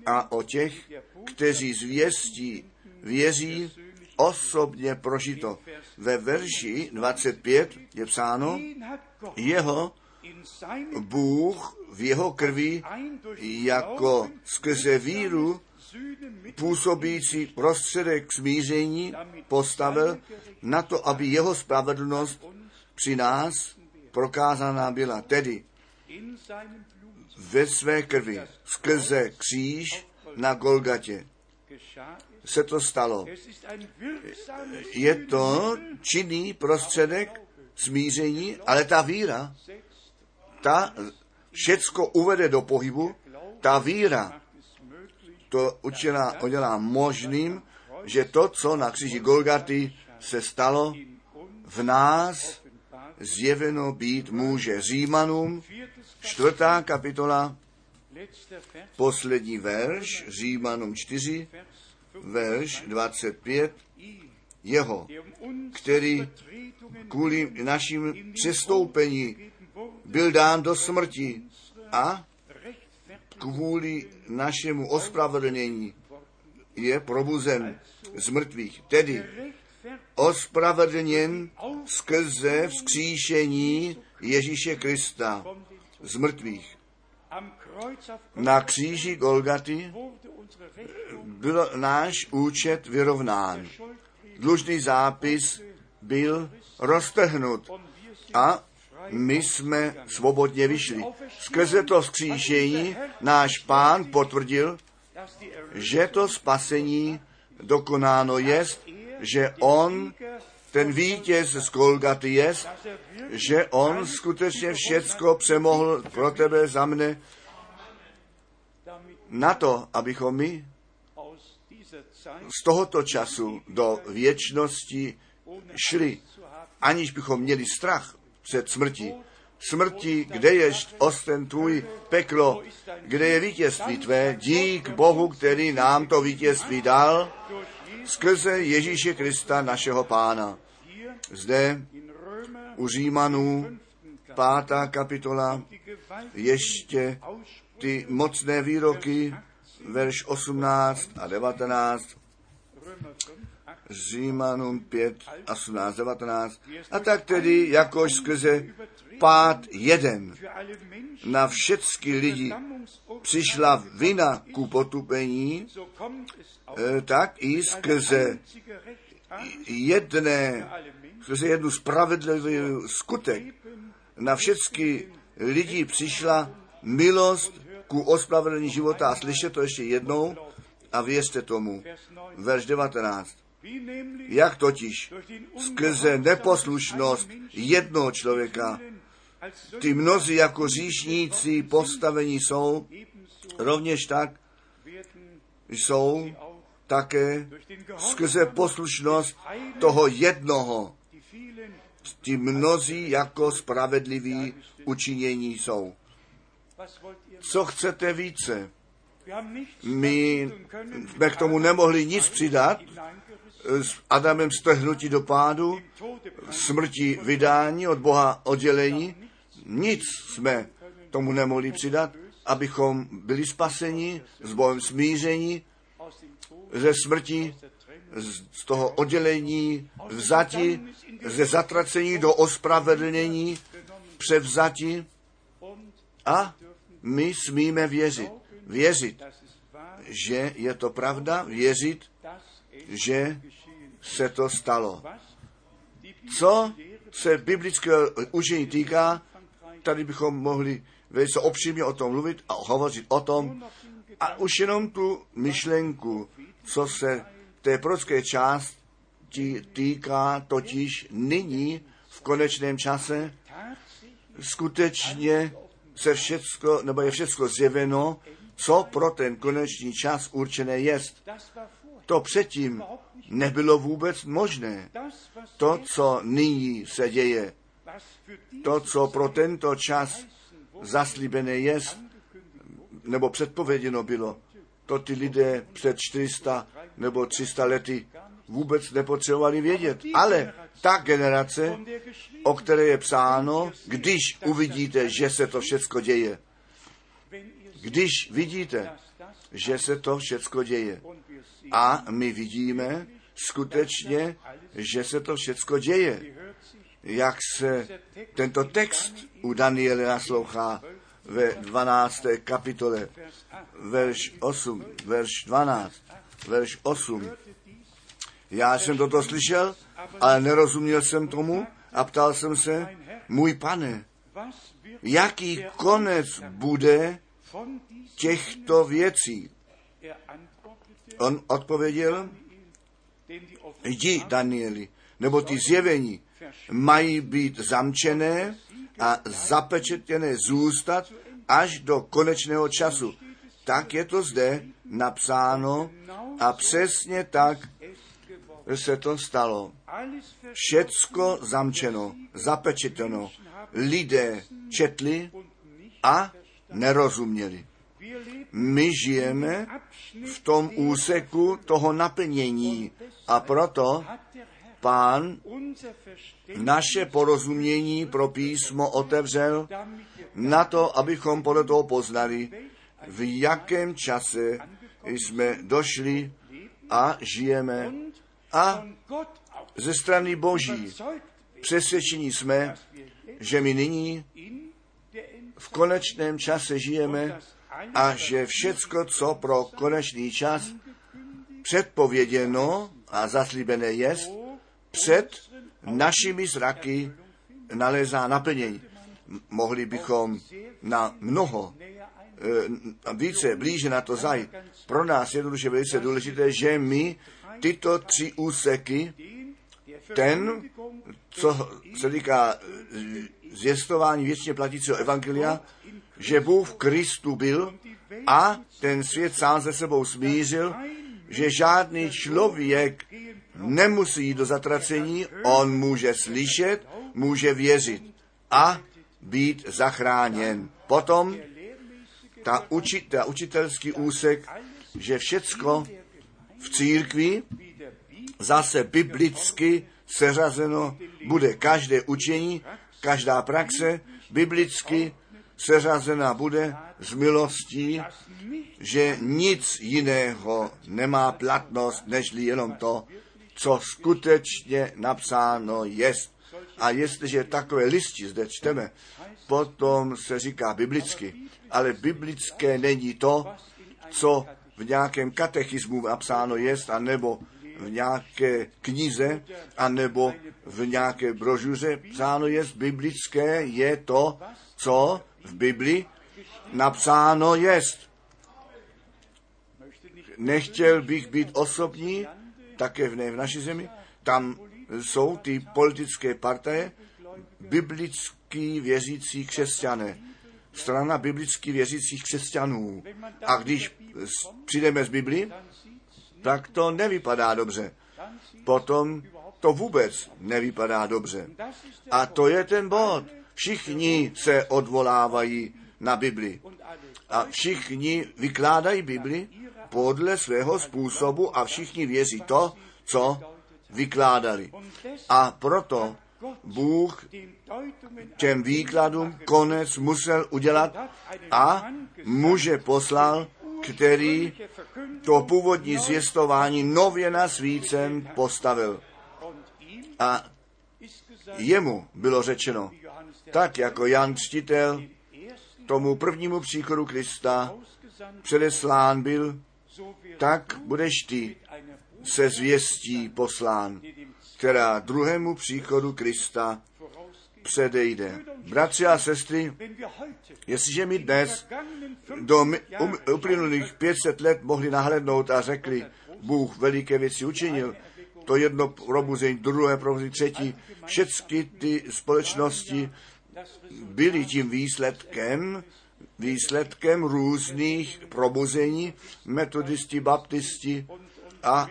a o těch, kteří zvěstí, věří, osobně prožito. Ve verši 25 je psáno, jeho Bůh v jeho krvi jako skrze víru působící prostředek smíření postavil na to, aby jeho spravedlnost při nás prokázaná byla. Tedy ve své krvi skrze kříž na Golgatě se to stalo. Je to činný prostředek smíření, ale ta víra, ta všecko uvede do pohybu, ta víra to učila, udělá možným, že to, co na kříži Golgaty se stalo, v nás zjeveno být může. Římanům, čtvrtá kapitola, poslední verš, Římanům 4, verš 25, jeho, který kvůli našim přestoupení byl dán do smrti a kvůli našemu ospravedlnění je probuzen z mrtvých. Tedy ospravedlněn skrze vzkříšení Ježíše Krista z mrtvých. Na kříži Golgaty byl náš účet vyrovnán. Dlužný zápis byl roztrhnut a my jsme svobodně vyšli. Skrze to vzkříšení náš pán potvrdil, že to spasení dokonáno jest, že on, ten vítěz z Golgaty jest, že on skutečně všecko přemohl pro tebe, za mne, na to, abychom my z tohoto času do věčnosti šli, aniž bychom měli strach před smrtí. Smrti, kde je osten tvůj peklo, kde je vítězství tvé, dík Bohu, který nám to vítězství dal, skrze Ježíše Krista, našeho pána. Zde u Římanů, pátá kapitola, ještě ty mocné výroky, verš 18 a 19, Římanům 5, 18, 19. A tak tedy, jakož skrze pád jeden na všechny lidi přišla vina ku potupení, eh, tak i skrze jedné, skrze jednu spravedlivý skutek na všechny lidi přišla milost ku ospravedlnění života. A slyšte to ještě jednou a věřte tomu. Verš 19. Jak totiž skrze neposlušnost jednoho člověka ty mnozí jako říšníci postavení jsou, rovněž tak jsou také skrze poslušnost toho jednoho. Ty mnozí jako spravedliví učinění jsou. Co chcete více? My jsme k tomu nemohli nic přidat, s Adamem strhnutí do pádu, smrti vydání od Boha oddělení, nic jsme tomu nemohli přidat, abychom byli spaseni, s Bohem smíření, ze smrti, z toho oddělení, vzati, ze zatracení do ospravedlnění, převzati a my smíme věřit. Věřit, že je to pravda, věřit, že se to stalo. Co se biblického učení týká, tady bychom mohli velice opřímně o tom mluvit a hovořit o tom, a už jenom tu myšlenku, co se té prorocké části týká, totiž nyní v konečném čase skutečně se všecko, nebo je všecko zjeveno, co pro ten konečný čas určené jest. To předtím nebylo vůbec možné. To, co nyní se děje, to, co pro tento čas zaslíbené jest, nebo předpověděno bylo, to ty lidé před 400 nebo 300 lety vůbec nepotřebovali vědět. Ale ta generace, o které je psáno, když uvidíte, že se to všecko děje, když vidíte, že se to všecko děje, a my vidíme skutečně, že se to všecko děje, jak se tento text u Daniele naslouchá ve 12. kapitole, verš 8, verš 12, verš 8. Já jsem toto slyšel, ale nerozuměl jsem tomu a ptal jsem se, můj pane, jaký konec bude těchto věcí? On odpověděl, jdi, Danieli, nebo ty zjevení mají být zamčené a zapečetěné zůstat až do konečného času. Tak je to zde napsáno a přesně tak se to stalo. Všecko zamčeno, zapečeteno. Lidé četli a nerozuměli. My žijeme v tom úseku toho naplnění a proto pán naše porozumění pro písmo otevřel na to, abychom podle toho poznali, v jakém čase jsme došli a žijeme. A ze strany Boží přesvědčení jsme, že my nyní v konečném čase žijeme a že všecko, co pro konečný čas předpověděno a zaslíbené jest, před našimi zraky nalézá naplnění. Mohli bychom na mnoho e, více blíže na to zajít. Pro nás je jednoduše velice důležité, že my tyto tři úseky, ten, co se týká e, zvěstování věčně platícího evangelia, že Bůh v Kristu byl a ten svět sám se sebou smířil, že žádný člověk nemusí jít do zatracení, on může slyšet, může věřit a být zachráněn. Potom ta, uči, ta učitelský úsek, že všecko v církvi zase biblicky seřazeno bude každé učení, každá praxe biblicky seřazena bude z milostí, že nic jiného nemá platnost, nežli jenom to, co skutečně napsáno jest. A jestliže takové listi zde čteme, potom se říká biblicky. Ale biblické není to, co v nějakém katechismu napsáno jest, anebo v nějaké knize, anebo v nějaké brožuře psáno jest. Biblické je to, co v Bibli napsáno jest. Nechtěl bych být osobní, také v, ne, v naší zemi. Tam jsou ty politické partaje, biblický věřící křesťané, strana biblicky věřících křesťanů. A když přijdeme z Bibli, tak to nevypadá dobře. Potom to vůbec nevypadá dobře. A to je ten bod. Všichni se odvolávají na Bibli. A všichni vykládají Bibli podle svého způsobu a všichni věří to, co vykládali. A proto Bůh těm výkladům konec musel udělat a muže poslal, který to původní zvěstování nově na svícen postavil. A jemu bylo řečeno, tak jako Jan Čtitel tomu prvnímu příchodu Krista předeslán byl, tak budeš ty se zvěstí poslán, která druhému příchodu Krista předejde. Bratři a sestry, jestliže mi dnes do um, uplynulých 500 let mohli nahlednout a řekli, Bůh veliké věci učinil, to jedno probuzení, druhé probuzení, třetí, všechny ty společnosti byly tím výsledkem, výsledkem různých probuzení, metodisti, baptisti a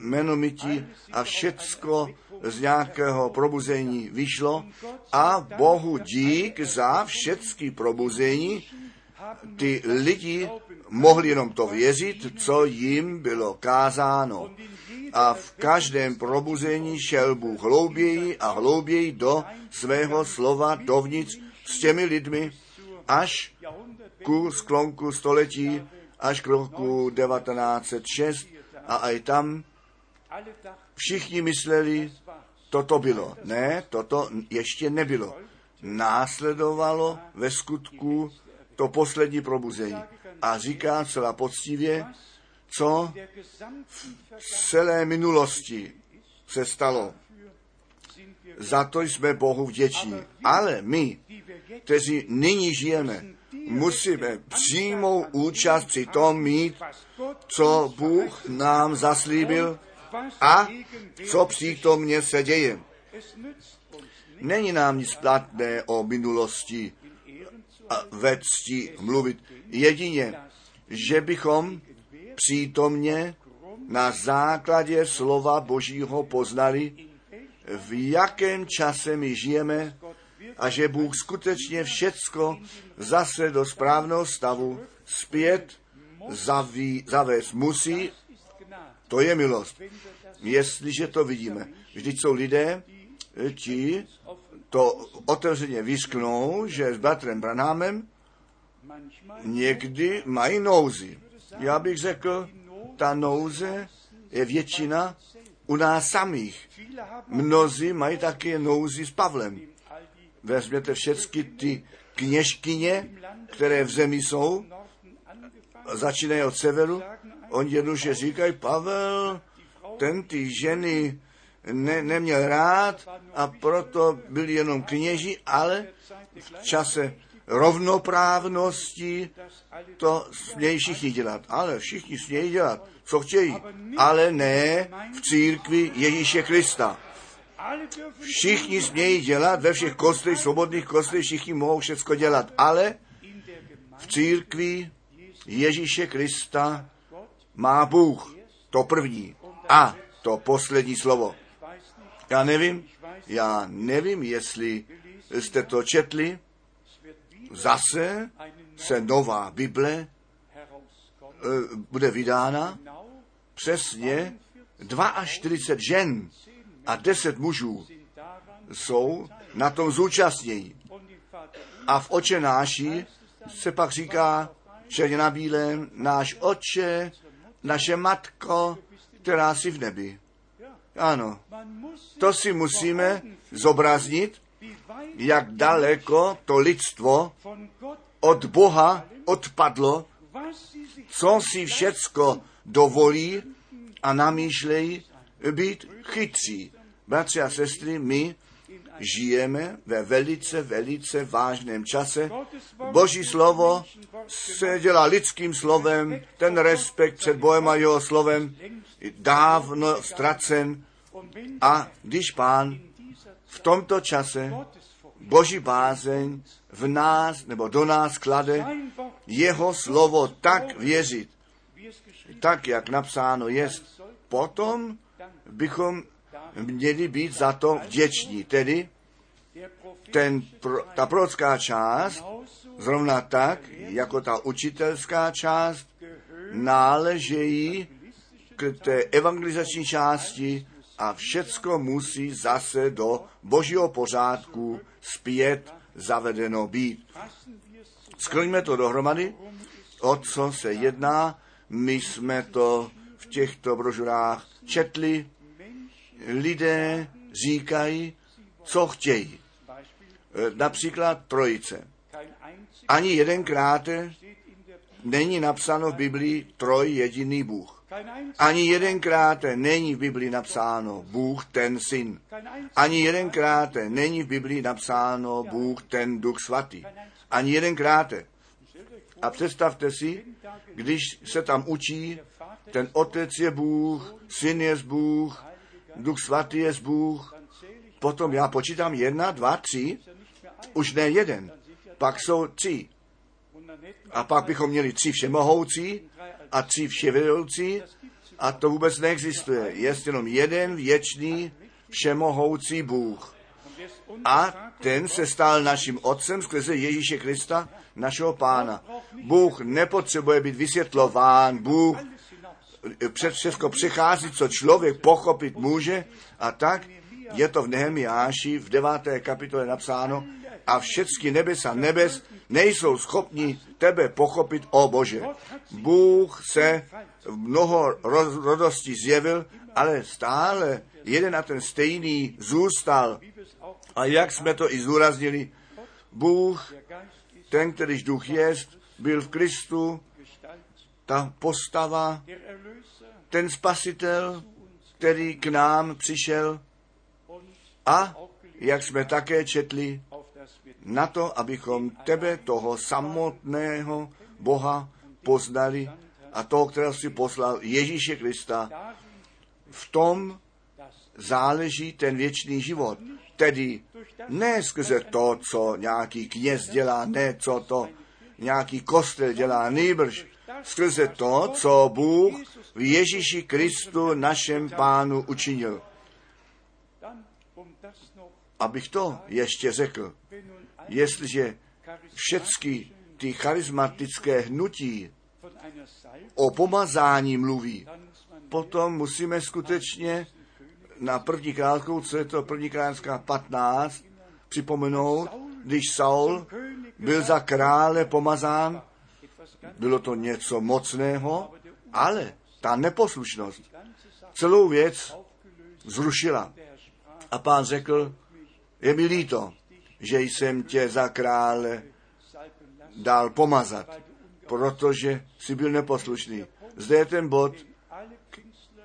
menomiti a všecko z nějakého probuzení vyšlo a Bohu dík za všechny probuzení. Ty lidi mohli jenom to věřit, co jim bylo kázáno. A v každém probuzení šel Bůh hlouběji a hlouběji do svého slova dovnitř s těmi lidmi až ku sklonku století, až k roku 1906 a i tam všichni mysleli, toto bylo. Ne, toto ještě nebylo. Následovalo ve skutku to poslední probuzení. A říká celá poctivě, co v celé minulosti se stalo. Za to jsme Bohu vděční. Ale my, kteří nyní žijeme, musíme přímou účast při tom mít, co Bůh nám zaslíbil a co přítomně se děje. Není nám nic platné o minulosti a ve cti mluvit. Jedině, že bychom přítomně na základě slova Božího poznali, v jakém čase my žijeme a že Bůh skutečně všecko zase do správného stavu zpět zaví, zavést musí, to je milost. Jestliže to vidíme. Vždyť jsou lidé, ti to otevřeně vysknou, že s bratrem Branhamem někdy mají nouzy. Já bych řekl, ta nouze je většina u nás samých. Mnozí mají také nouzy s Pavlem. Vezměte všechny ty kněžkyně, které v zemi jsou, začínají od severu, oni jednoduše říkají, Pavel, ten ty ženy ne, neměl rád a proto byli jenom kněži, ale v čase rovnoprávnosti to smějí všichni dělat. Ale všichni smějí dělat, co chtějí, ale ne v církvi Ježíše Krista. Všichni smějí dělat ve všech kostlech, svobodných kostlech, všichni mohou všechno dělat, ale v církvi Ježíše Krista má Bůh to první a to poslední slovo. Já nevím, já nevím, jestli jste to četli, zase se nová Bible eh, bude vydána přesně 42 žen a 10 mužů jsou na tom zúčastnění. A v oče náši se pak říká černě na bílém, náš oče, naše matko, která si v nebi. Ano, to si musíme zobraznit, jak daleko to lidstvo od Boha odpadlo, co si všecko dovolí a namýšlejí být chytří. Bratři a sestry, my žijeme ve velice, velice vážném čase. Boží slovo se dělá lidským slovem, ten respekt před Bohem a jeho slovem dávno ztracen. A když pán v tomto čase Boží bázeň v nás nebo do nás klade jeho slovo tak věřit, tak jak napsáno je, potom bychom měli být za to vděční. Tedy ten, ta prorocká část, zrovna tak, jako ta učitelská část, náležejí k té evangelizační části a všecko musí zase do božího pořádku zpět zavedeno být. Skrňme to dohromady, o co se jedná. My jsme to v těchto brožurách četli. Lidé říkají, co chtějí. E, například trojice. Ani jedenkrát není napsáno v Biblii troj jediný Bůh. Ani jedenkrát není v Biblii napsáno Bůh ten syn. Ani jedenkrát není v Biblii napsáno Bůh ten duch svatý. Ani jedenkrát. A představte si, když se tam učí, ten otec je Bůh, syn je Bůh, duch svatý je Bůh, potom já počítám jedna, dva, tři, už ne jeden, pak jsou tři. A pak bychom měli tři všemohoucí a tři vševědoucí a to vůbec neexistuje. Je jenom jeden věčný všemohoucí Bůh. A ten se stal naším otcem skrze Ježíše Krista, našeho pána. Bůh nepotřebuje být vysvětlován, Bůh před všechno přichází, co člověk pochopit může a tak je to v Nehemiáši v deváté kapitole napsáno a všechny nebesa nebes nejsou schopni tebe pochopit, o Bože. Bůh se v mnoho rodostí zjevil, ale stále jeden a ten stejný zůstal. A jak jsme to i zúraznili, Bůh, ten, kterýž duch jest, byl v Kristu, ta postava, ten spasitel, který k nám přišel a, jak jsme také četli, na to, abychom tebe, toho samotného Boha, poznali a toho, kterého si poslal Ježíše Krista. V tom záleží ten věčný život. Tedy ne skrze to, co nějaký kněz dělá, ne co to nějaký kostel dělá, nejbrž skrze to, co Bůh v Ježíši Kristu, našem pánu, učinil. Abych to ještě řekl, jestliže všechny ty charismatické hnutí o pomazání mluví, potom musíme skutečně na první krátkou, co je to první krátská 15, připomenout, když Saul byl za krále pomazán, bylo to něco mocného, ale ta neposlušnost celou věc zrušila. A pán řekl, je mi líto, že jsem tě za krále dal pomazat, protože jsi byl neposlušný. Zde je ten bod,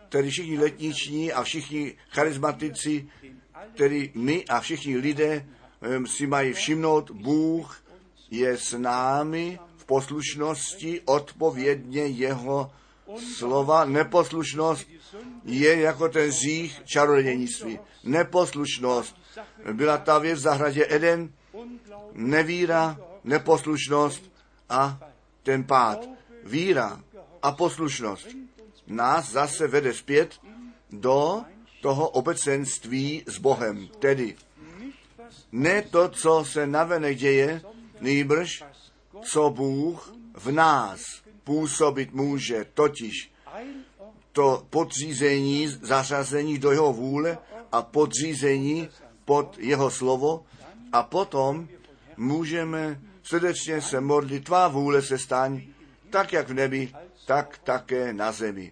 který všichni letniční a všichni charismatici, který my a všichni lidé si mají všimnout, Bůh je s námi v poslušnosti odpovědně jeho slova. Neposlušnost je jako ten zích čarodějnictví. Neposlušnost byla ta věc v zahradě Eden, nevíra, neposlušnost a ten pád. Víra a poslušnost nás zase vede zpět do toho obecenství s Bohem. Tedy ne to, co se navenek děje, nýbrž co Bůh v nás působit může, totiž to podřízení, zařazení do jeho vůle a podřízení pod jeho slovo a potom můžeme srdečně se modlit, tvá vůle se staň, tak jak v nebi, tak také na zemi.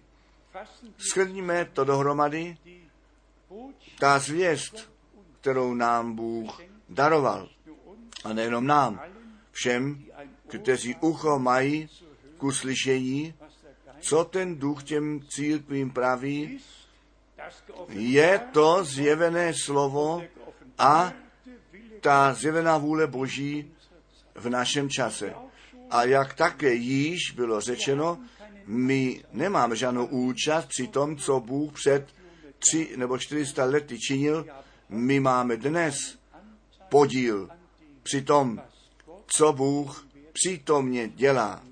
Shrníme to dohromady. Ta zvěst, kterou nám Bůh daroval, a nejenom nám, všem, kteří ucho mají k uslyšení, co ten duch těm církvím praví, je to zjevené slovo a ta zjevená vůle Boží v našem čase. A jak také již bylo řečeno, my nemáme žádnou účast při tom, co Bůh před tři nebo 400 lety činil. My máme dnes podíl při tom, co Bůh přítomně dělá.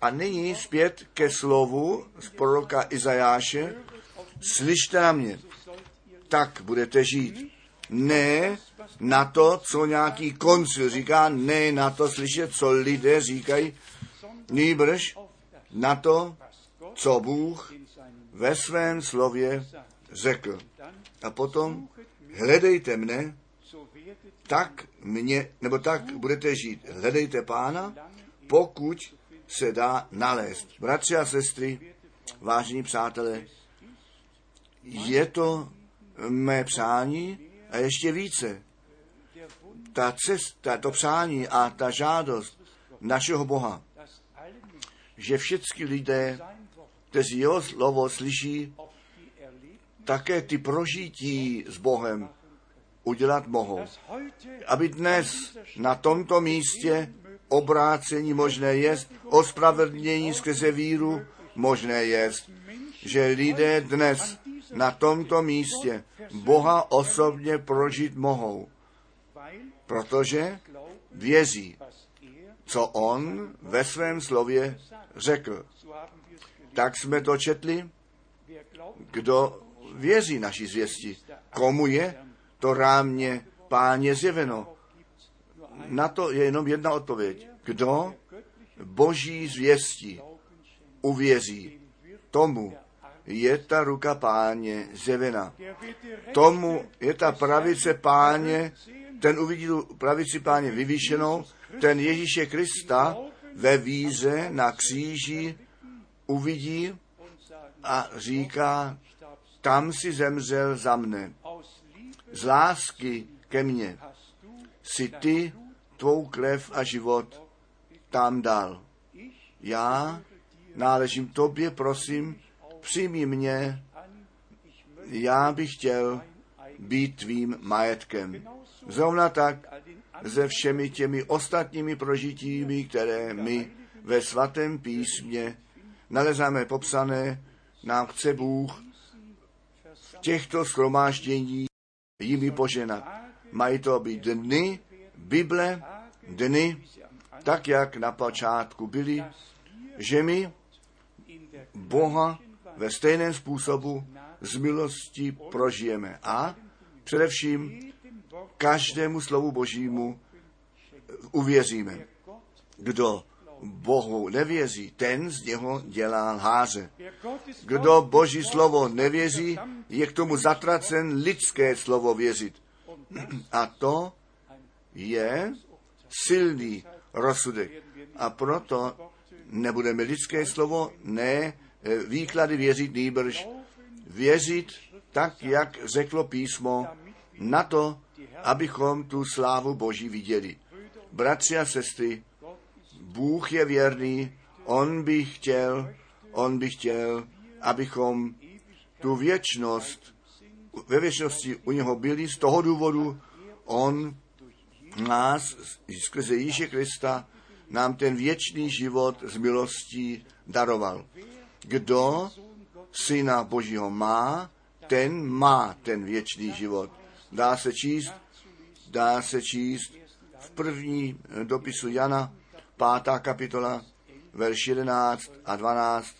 A nyní zpět ke slovu z proroka Izajáše. Slyšte na mě, tak budete žít. Ne na to, co nějaký koncil říká, ne na to slyšet, co lidé říkají, nýbrž na to, co Bůh ve svém slově řekl. A potom hledejte mne, tak mě, nebo tak budete žít. Hledejte pána, pokud se dá nalézt. Bratři a sestry, vážení přátelé, je to mé přání a ještě více. Ta cesta, to přání a ta žádost našeho Boha, že všichni lidé, kteří jeho slovo slyší, také ty prožití s Bohem udělat mohou. Aby dnes na tomto místě obrácení možné jest, ospravedlnění skrze víru možné jest, že lidé dnes na tomto místě Boha osobně prožít mohou, protože věří, co On ve svém slově řekl. Tak jsme to četli, kdo věří naší zvěsti. Komu je to rámě páně zjeveno? Na to je jenom jedna odpověď. Kdo boží zvěstí uvěří, tomu je ta ruka páně zjevena. Tomu je ta pravice páně, ten uvidí tu pravici páně vyvýšenou, ten Ježíše Krista ve víře na kříži uvidí a říká, tam si zemřel za mne. Z lásky ke mně si ty tvou krev a život tam dal. Já náležím tobě, prosím, přijmi mě, já bych chtěl být tvým majetkem. Zrovna tak se všemi těmi ostatními prožitími, které my ve svatém písmě nalezáme popsané, nám chce Bůh v těchto schromáždění jimi poženat. Mají to být dny Bible, dny, tak jak na počátku byly, že my Boha ve stejném způsobu z milostí prožijeme. A především každému slovu Božímu uvěříme. Kdo Bohu nevěří, ten z něho dělá lháře. Kdo Boží slovo nevěří, je k tomu zatracen lidské slovo věřit. A to je silný rozsudek. A proto nebudeme lidské slovo, ne eh, výklady věřit, nýbrž věřit tak, jak řeklo písmo, na to, abychom tu slávu Boží viděli. Bratři a sestry, Bůh je věrný, On by chtěl, On by chtěl, abychom tu věčnost, ve věčnosti u něho byli, z toho důvodu On nás skrze Ježíše Krista nám ten věčný život z milostí daroval. Kdo syna Božího má, ten má ten věčný život. Dá se číst, dá se číst v první dopisu Jana, pátá kapitola, verš 11 a 12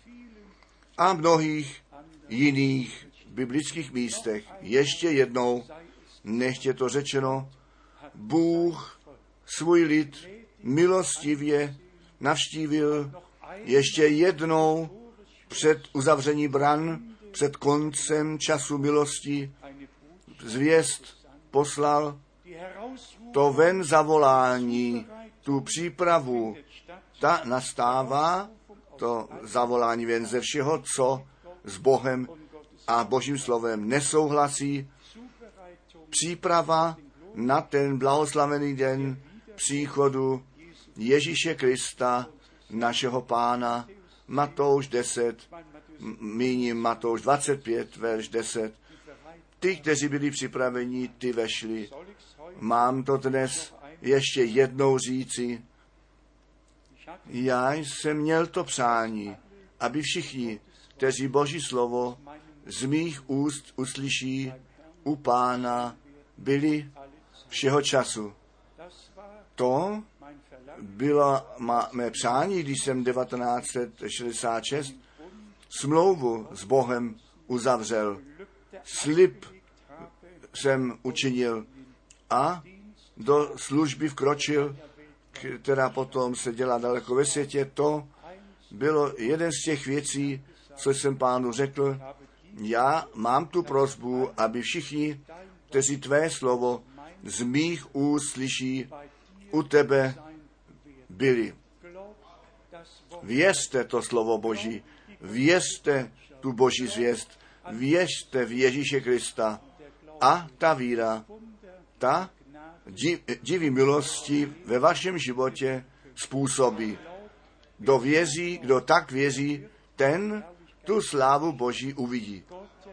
a mnohých jiných biblických místech. Ještě jednou, nechtě to řečeno, Bůh svůj lid milostivě navštívil ještě jednou před uzavření bran, před koncem času milosti, zvěst poslal to ven zavolání, tu přípravu, ta nastává, to zavolání ven ze všeho, co s Bohem a Božím slovem nesouhlasí, příprava na ten blahoslavený den příchodu Ježíše Krista, našeho pána, Matouš 10, míním Matouš 25, verš 10. Ty, kteří byli připraveni, ty vešli. Mám to dnes ještě jednou říci. Já jsem měl to přání, aby všichni, kteří Boží slovo z mých úst uslyší u pána, byli všeho času. To bylo mé přání, když jsem 1966 smlouvu s Bohem uzavřel. Slib jsem učinil a do služby vkročil, která potom se dělá daleko ve světě. To bylo jeden z těch věcí, co jsem pánu řekl. Já mám tu prozbu, aby všichni, kteří tvé slovo z mých úst slyší, u tebe byli. Vězte to slovo Boží, vězte tu Boží zvěst, věřte v Ježíše Krista a ta víra, ta divy milosti ve vašem životě způsobí. Kdo věří, kdo tak věří, ten tu slávu Boží uvidí.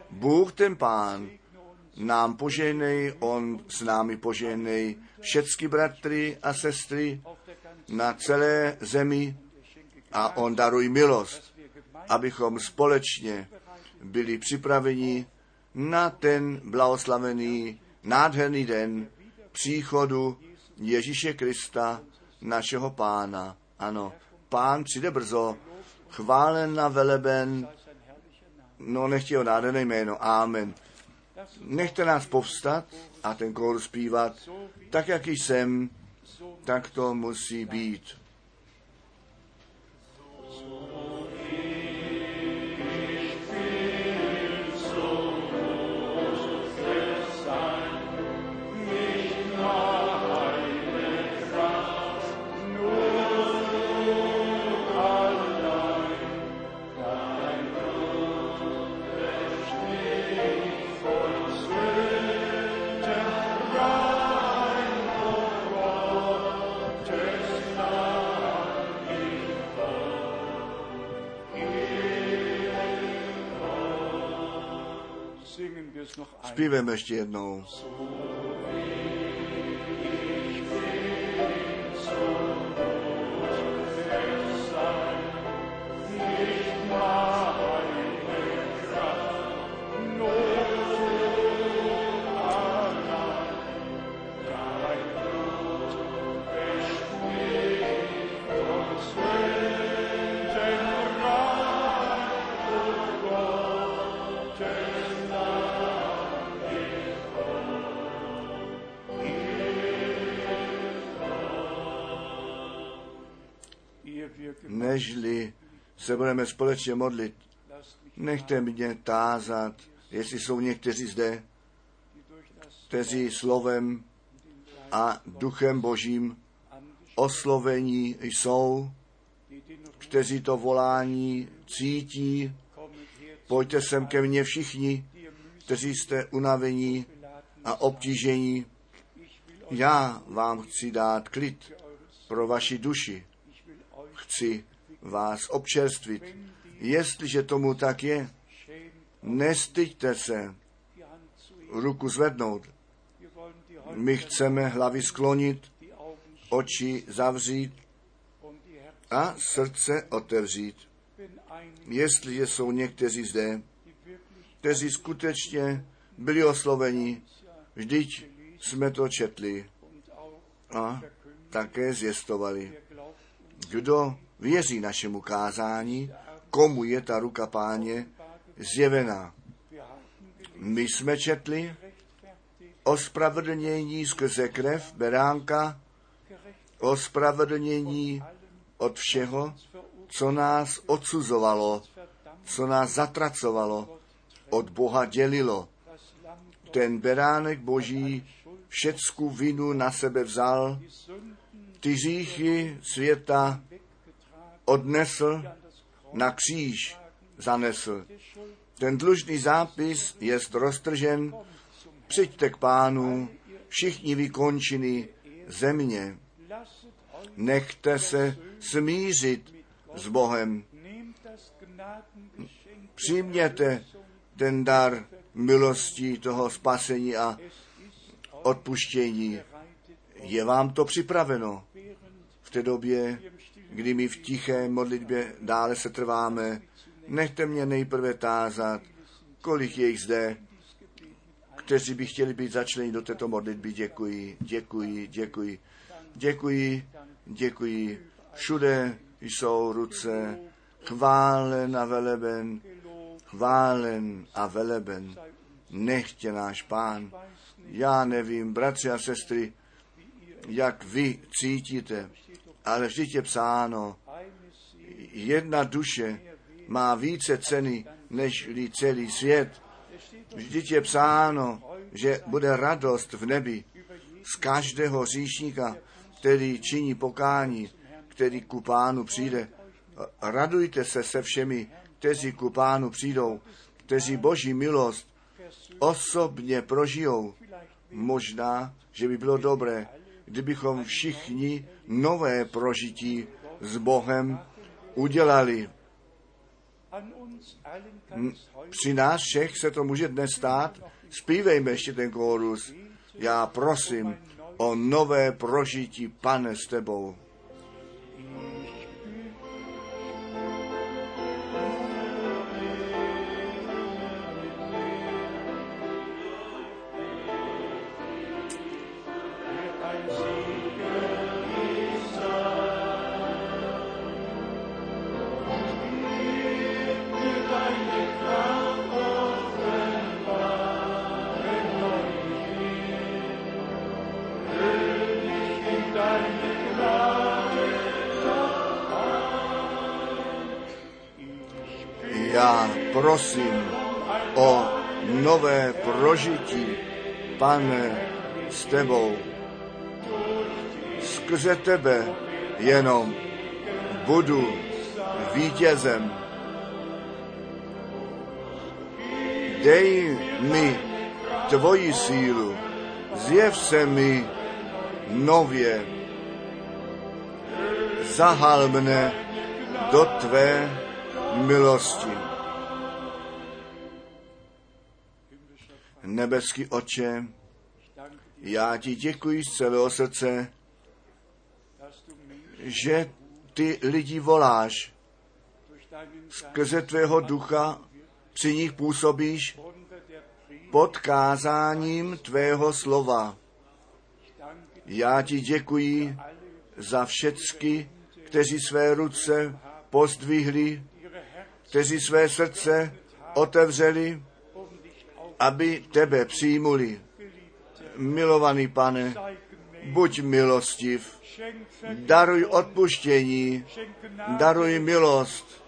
Bůh ten Pán nám poženej, On s námi poženej, všecky bratry a sestry na celé zemi a On daruj milost, abychom společně byli připraveni na ten blahoslavený, nádherný den příchodu Ježíše Krista, našeho pána. Ano, pán přijde brzo, chválen na veleben, no nechtě ho nádherné jméno, amen. Nechte nás povstat a ten kór zpívat, tak jak jsem, tak to musí být. Zpíveme ještě jednou. Se budeme společně modlit. Nechte mě tázat, jestli jsou někteří zde, kteří slovem a duchem božím oslovení jsou, kteří to volání cítí. Pojďte sem ke mně všichni, kteří jste unavení a obtížení. Já vám chci dát klid pro vaši duši. Chci vás občerstvit. Jestliže tomu tak je, nestyďte se ruku zvednout. My chceme hlavy sklonit, oči zavřít a srdce otevřít. Jestliže jsou někteří zde, kteří skutečně byli osloveni, vždyť jsme to četli a také zjistovali. Kdo věří našemu kázání, komu je ta ruka páně zjevená. My jsme četli ospravedlnění skrze krev beránka, ospravedlnění od všeho, co nás odsuzovalo, co nás zatracovalo, od Boha dělilo. Ten beránek boží všecku vinu na sebe vzal, ty říchy světa odnesl, na kříž zanesl. Ten dlužný zápis je roztržen, přijďte k pánu, všichni vykončiny země. Nechte se smířit s Bohem. Přijměte ten dar milosti toho spasení a odpuštění. Je vám to připraveno v té době, kdy my v tiché modlitbě dále se trváme, nechte mě nejprve tázat, kolik je jich zde, kteří by chtěli být začleni do této modlitby. Děkuji, děkuji, děkuji, děkuji, děkuji. Všude jsou ruce, chválen a veleben, chválen a veleben. Nechtě náš pán. Já nevím, bratři a sestry, jak vy cítíte, ale vždyť je psáno, jedna duše má více ceny než celý svět. Vždyť je psáno, že bude radost v nebi z každého říšníka, který činí pokání, který ku pánu přijde. Radujte se se všemi, kteří ku pánu přijdou, kteří boží milost osobně prožijou. Možná, že by bylo dobré, kdybychom všichni nové prožití s Bohem udělali. Při nás všech se to může dnes stát. Zpívejme ještě ten kórus. Já prosím o nové prožití, pane, s tebou. Já prosím o nové prožití, pane, s tebou. Skrze tebe jenom budu vítězem. Dej mi tvoji sílu, zjev se mi nově. Zahal mne do tvé milosti. Nebeský oče, já ti děkuji z celého srdce, že ty lidi voláš skrze tvého ducha, při nich působíš pod kázáním tvého slova. Já ti děkuji za všecky, kteří své ruce pozdvihli, kteří své srdce otevřeli, aby tebe přijmuli. Milovaný pane, buď milostiv, daruj odpuštění, daruj milost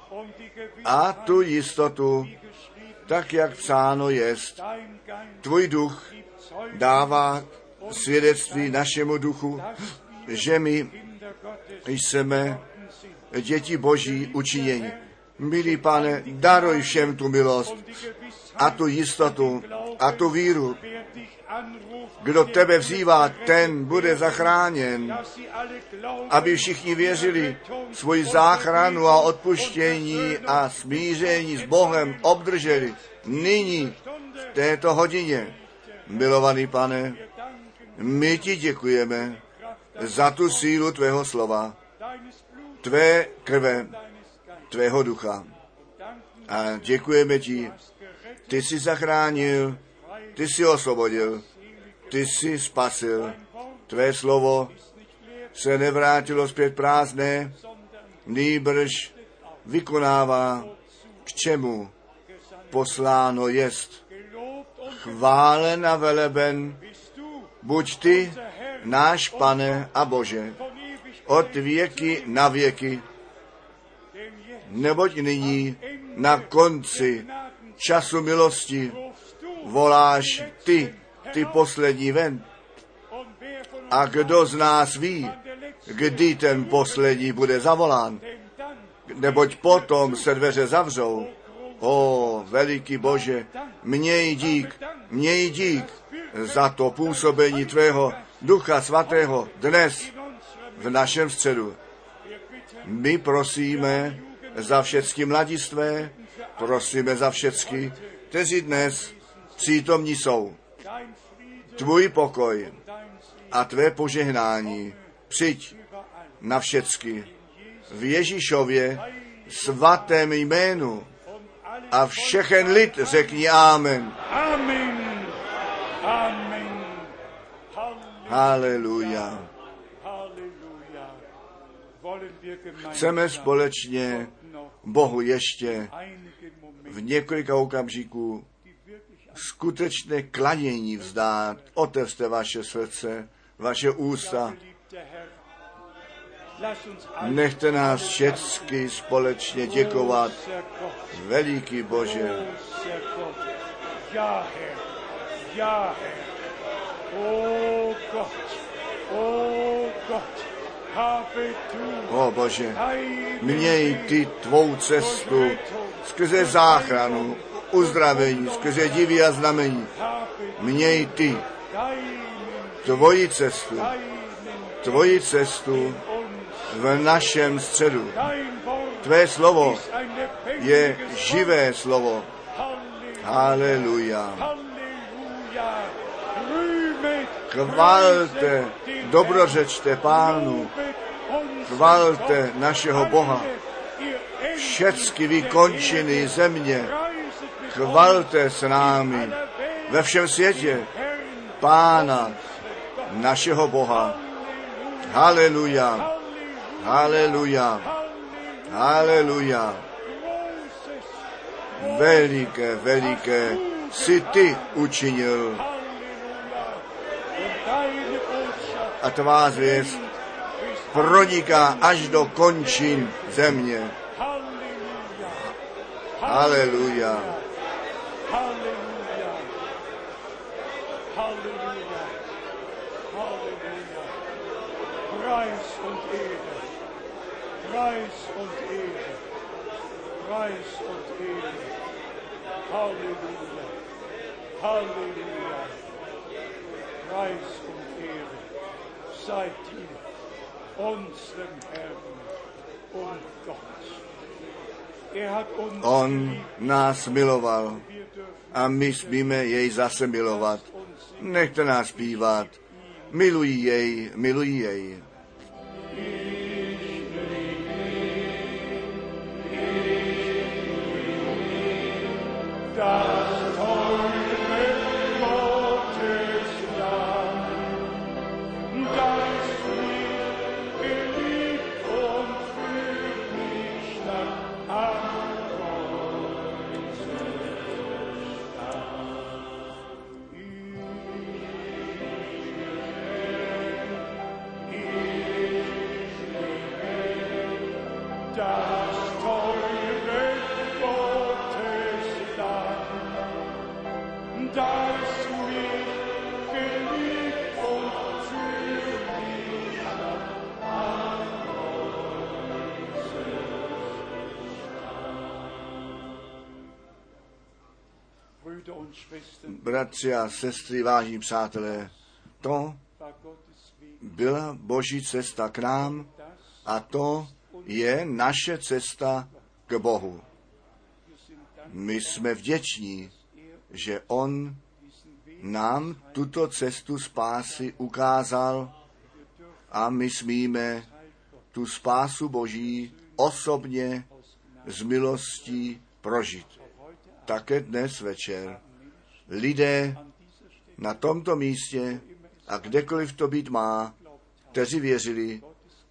a tu jistotu, tak jak psáno jest. Tvůj duch dává svědectví našemu duchu, že my jsme děti Boží učinění. Milý pane, daruj všem tu milost a tu jistotu a tu víru. Kdo tebe vzývá, ten bude zachráněn, aby všichni věřili svoji záchranu a odpuštění a smíření s Bohem obdrželi nyní, v této hodině. Milovaný pane, my ti děkujeme za tu sílu tvého slova, tvé krve, tvého ducha. A děkujeme ti, ty jsi zachránil, ty jsi osvobodil, ty jsi spasil. Tvé slovo se nevrátilo zpět prázdné, nýbrž vykonává, k čemu posláno jest. Chválen a veleben, buď ty, náš pane a Bože, od věky na věky, neboť nyní na konci času milosti voláš ty, ty poslední ven. A kdo z nás ví, kdy ten poslední bude zavolán? Neboť potom se dveře zavřou. O, veliký Bože, měj dík, měj dík za to působení Tvého Ducha Svatého dnes v našem středu. My prosíme za všechny mladistvé, prosíme za všechny, kteří dnes přítomní jsou. Tvůj pokoj a tvé požehnání přijď na všecky. V Ježíšově svatém jménu a všechen lid řekni Amen. Amen. Amen. Haleluja. Chceme společně noch Bohu ještě v několika okamžiků skutečné klanění vzdát. Otevřte vaše srdce, vaše ústa. Nechte nás všechny společně děkovat. Veliký Bože. O Bože, měj ty tvou cestu skrze záchranu, uzdravení, skrze divy a znamení. Měj ty tvoji cestu, tvoji cestu. V našem středu. Tvé slovo je živé slovo. Haleluja. Chvalte, dobrořečte. Pánu, chvalte našeho Boha. Všecky vykončiny země, chvalte s námi ve všem světě Pána, našeho Boha. Haleluja, haleluja, haleluja. Veliké, veliké si ty učinil a tvá zvěst proniká až do končin země. Halleluja. Haleluja. Halleluja. Halleluja. Halleluja. Preis und Ehre. Preis und Ehre. Halleluja. Halleluja. Preis und Ehre. Sei dir, unserem Herrn und Gott. Er hat uns On nás miloval a my smíme jej zase milovat. Nechte nás zpívat. Milují jej, milují jej. God. Bratři a sestry, vážní přátelé, to byla boží cesta k nám a to je naše cesta k Bohu. My jsme vděční, že On nám tuto cestu spásy ukázal a my smíme tu spásu Boží osobně z milostí prožit. Také dnes večer lidé na tomto místě a kdekoliv to být má, kteří věřili,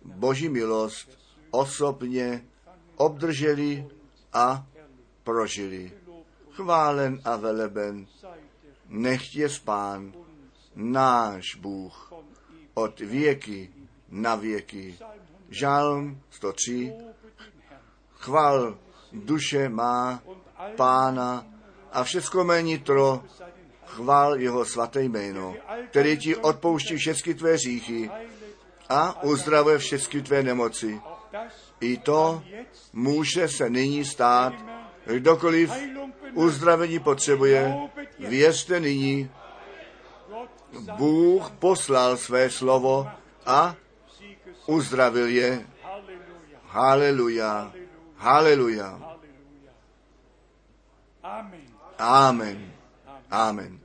Boží milost osobně obdrželi a prožili. Chválen a veleben, nechť je spán, náš Bůh, od věky na věky. Žálm 103, Lobe den Herrn chval duše má pána a všecko mé nitro, chval jeho svaté jméno, který ti odpouští všechny tvé říchy a uzdravuje všechny tvé nemoci. I to může se nyní stát, kdokoliv uzdravení potřebuje, věřte nyní, Bůh poslal své slovo a uzdravil je. Haleluja, haleluja. Amen. Amen, amen.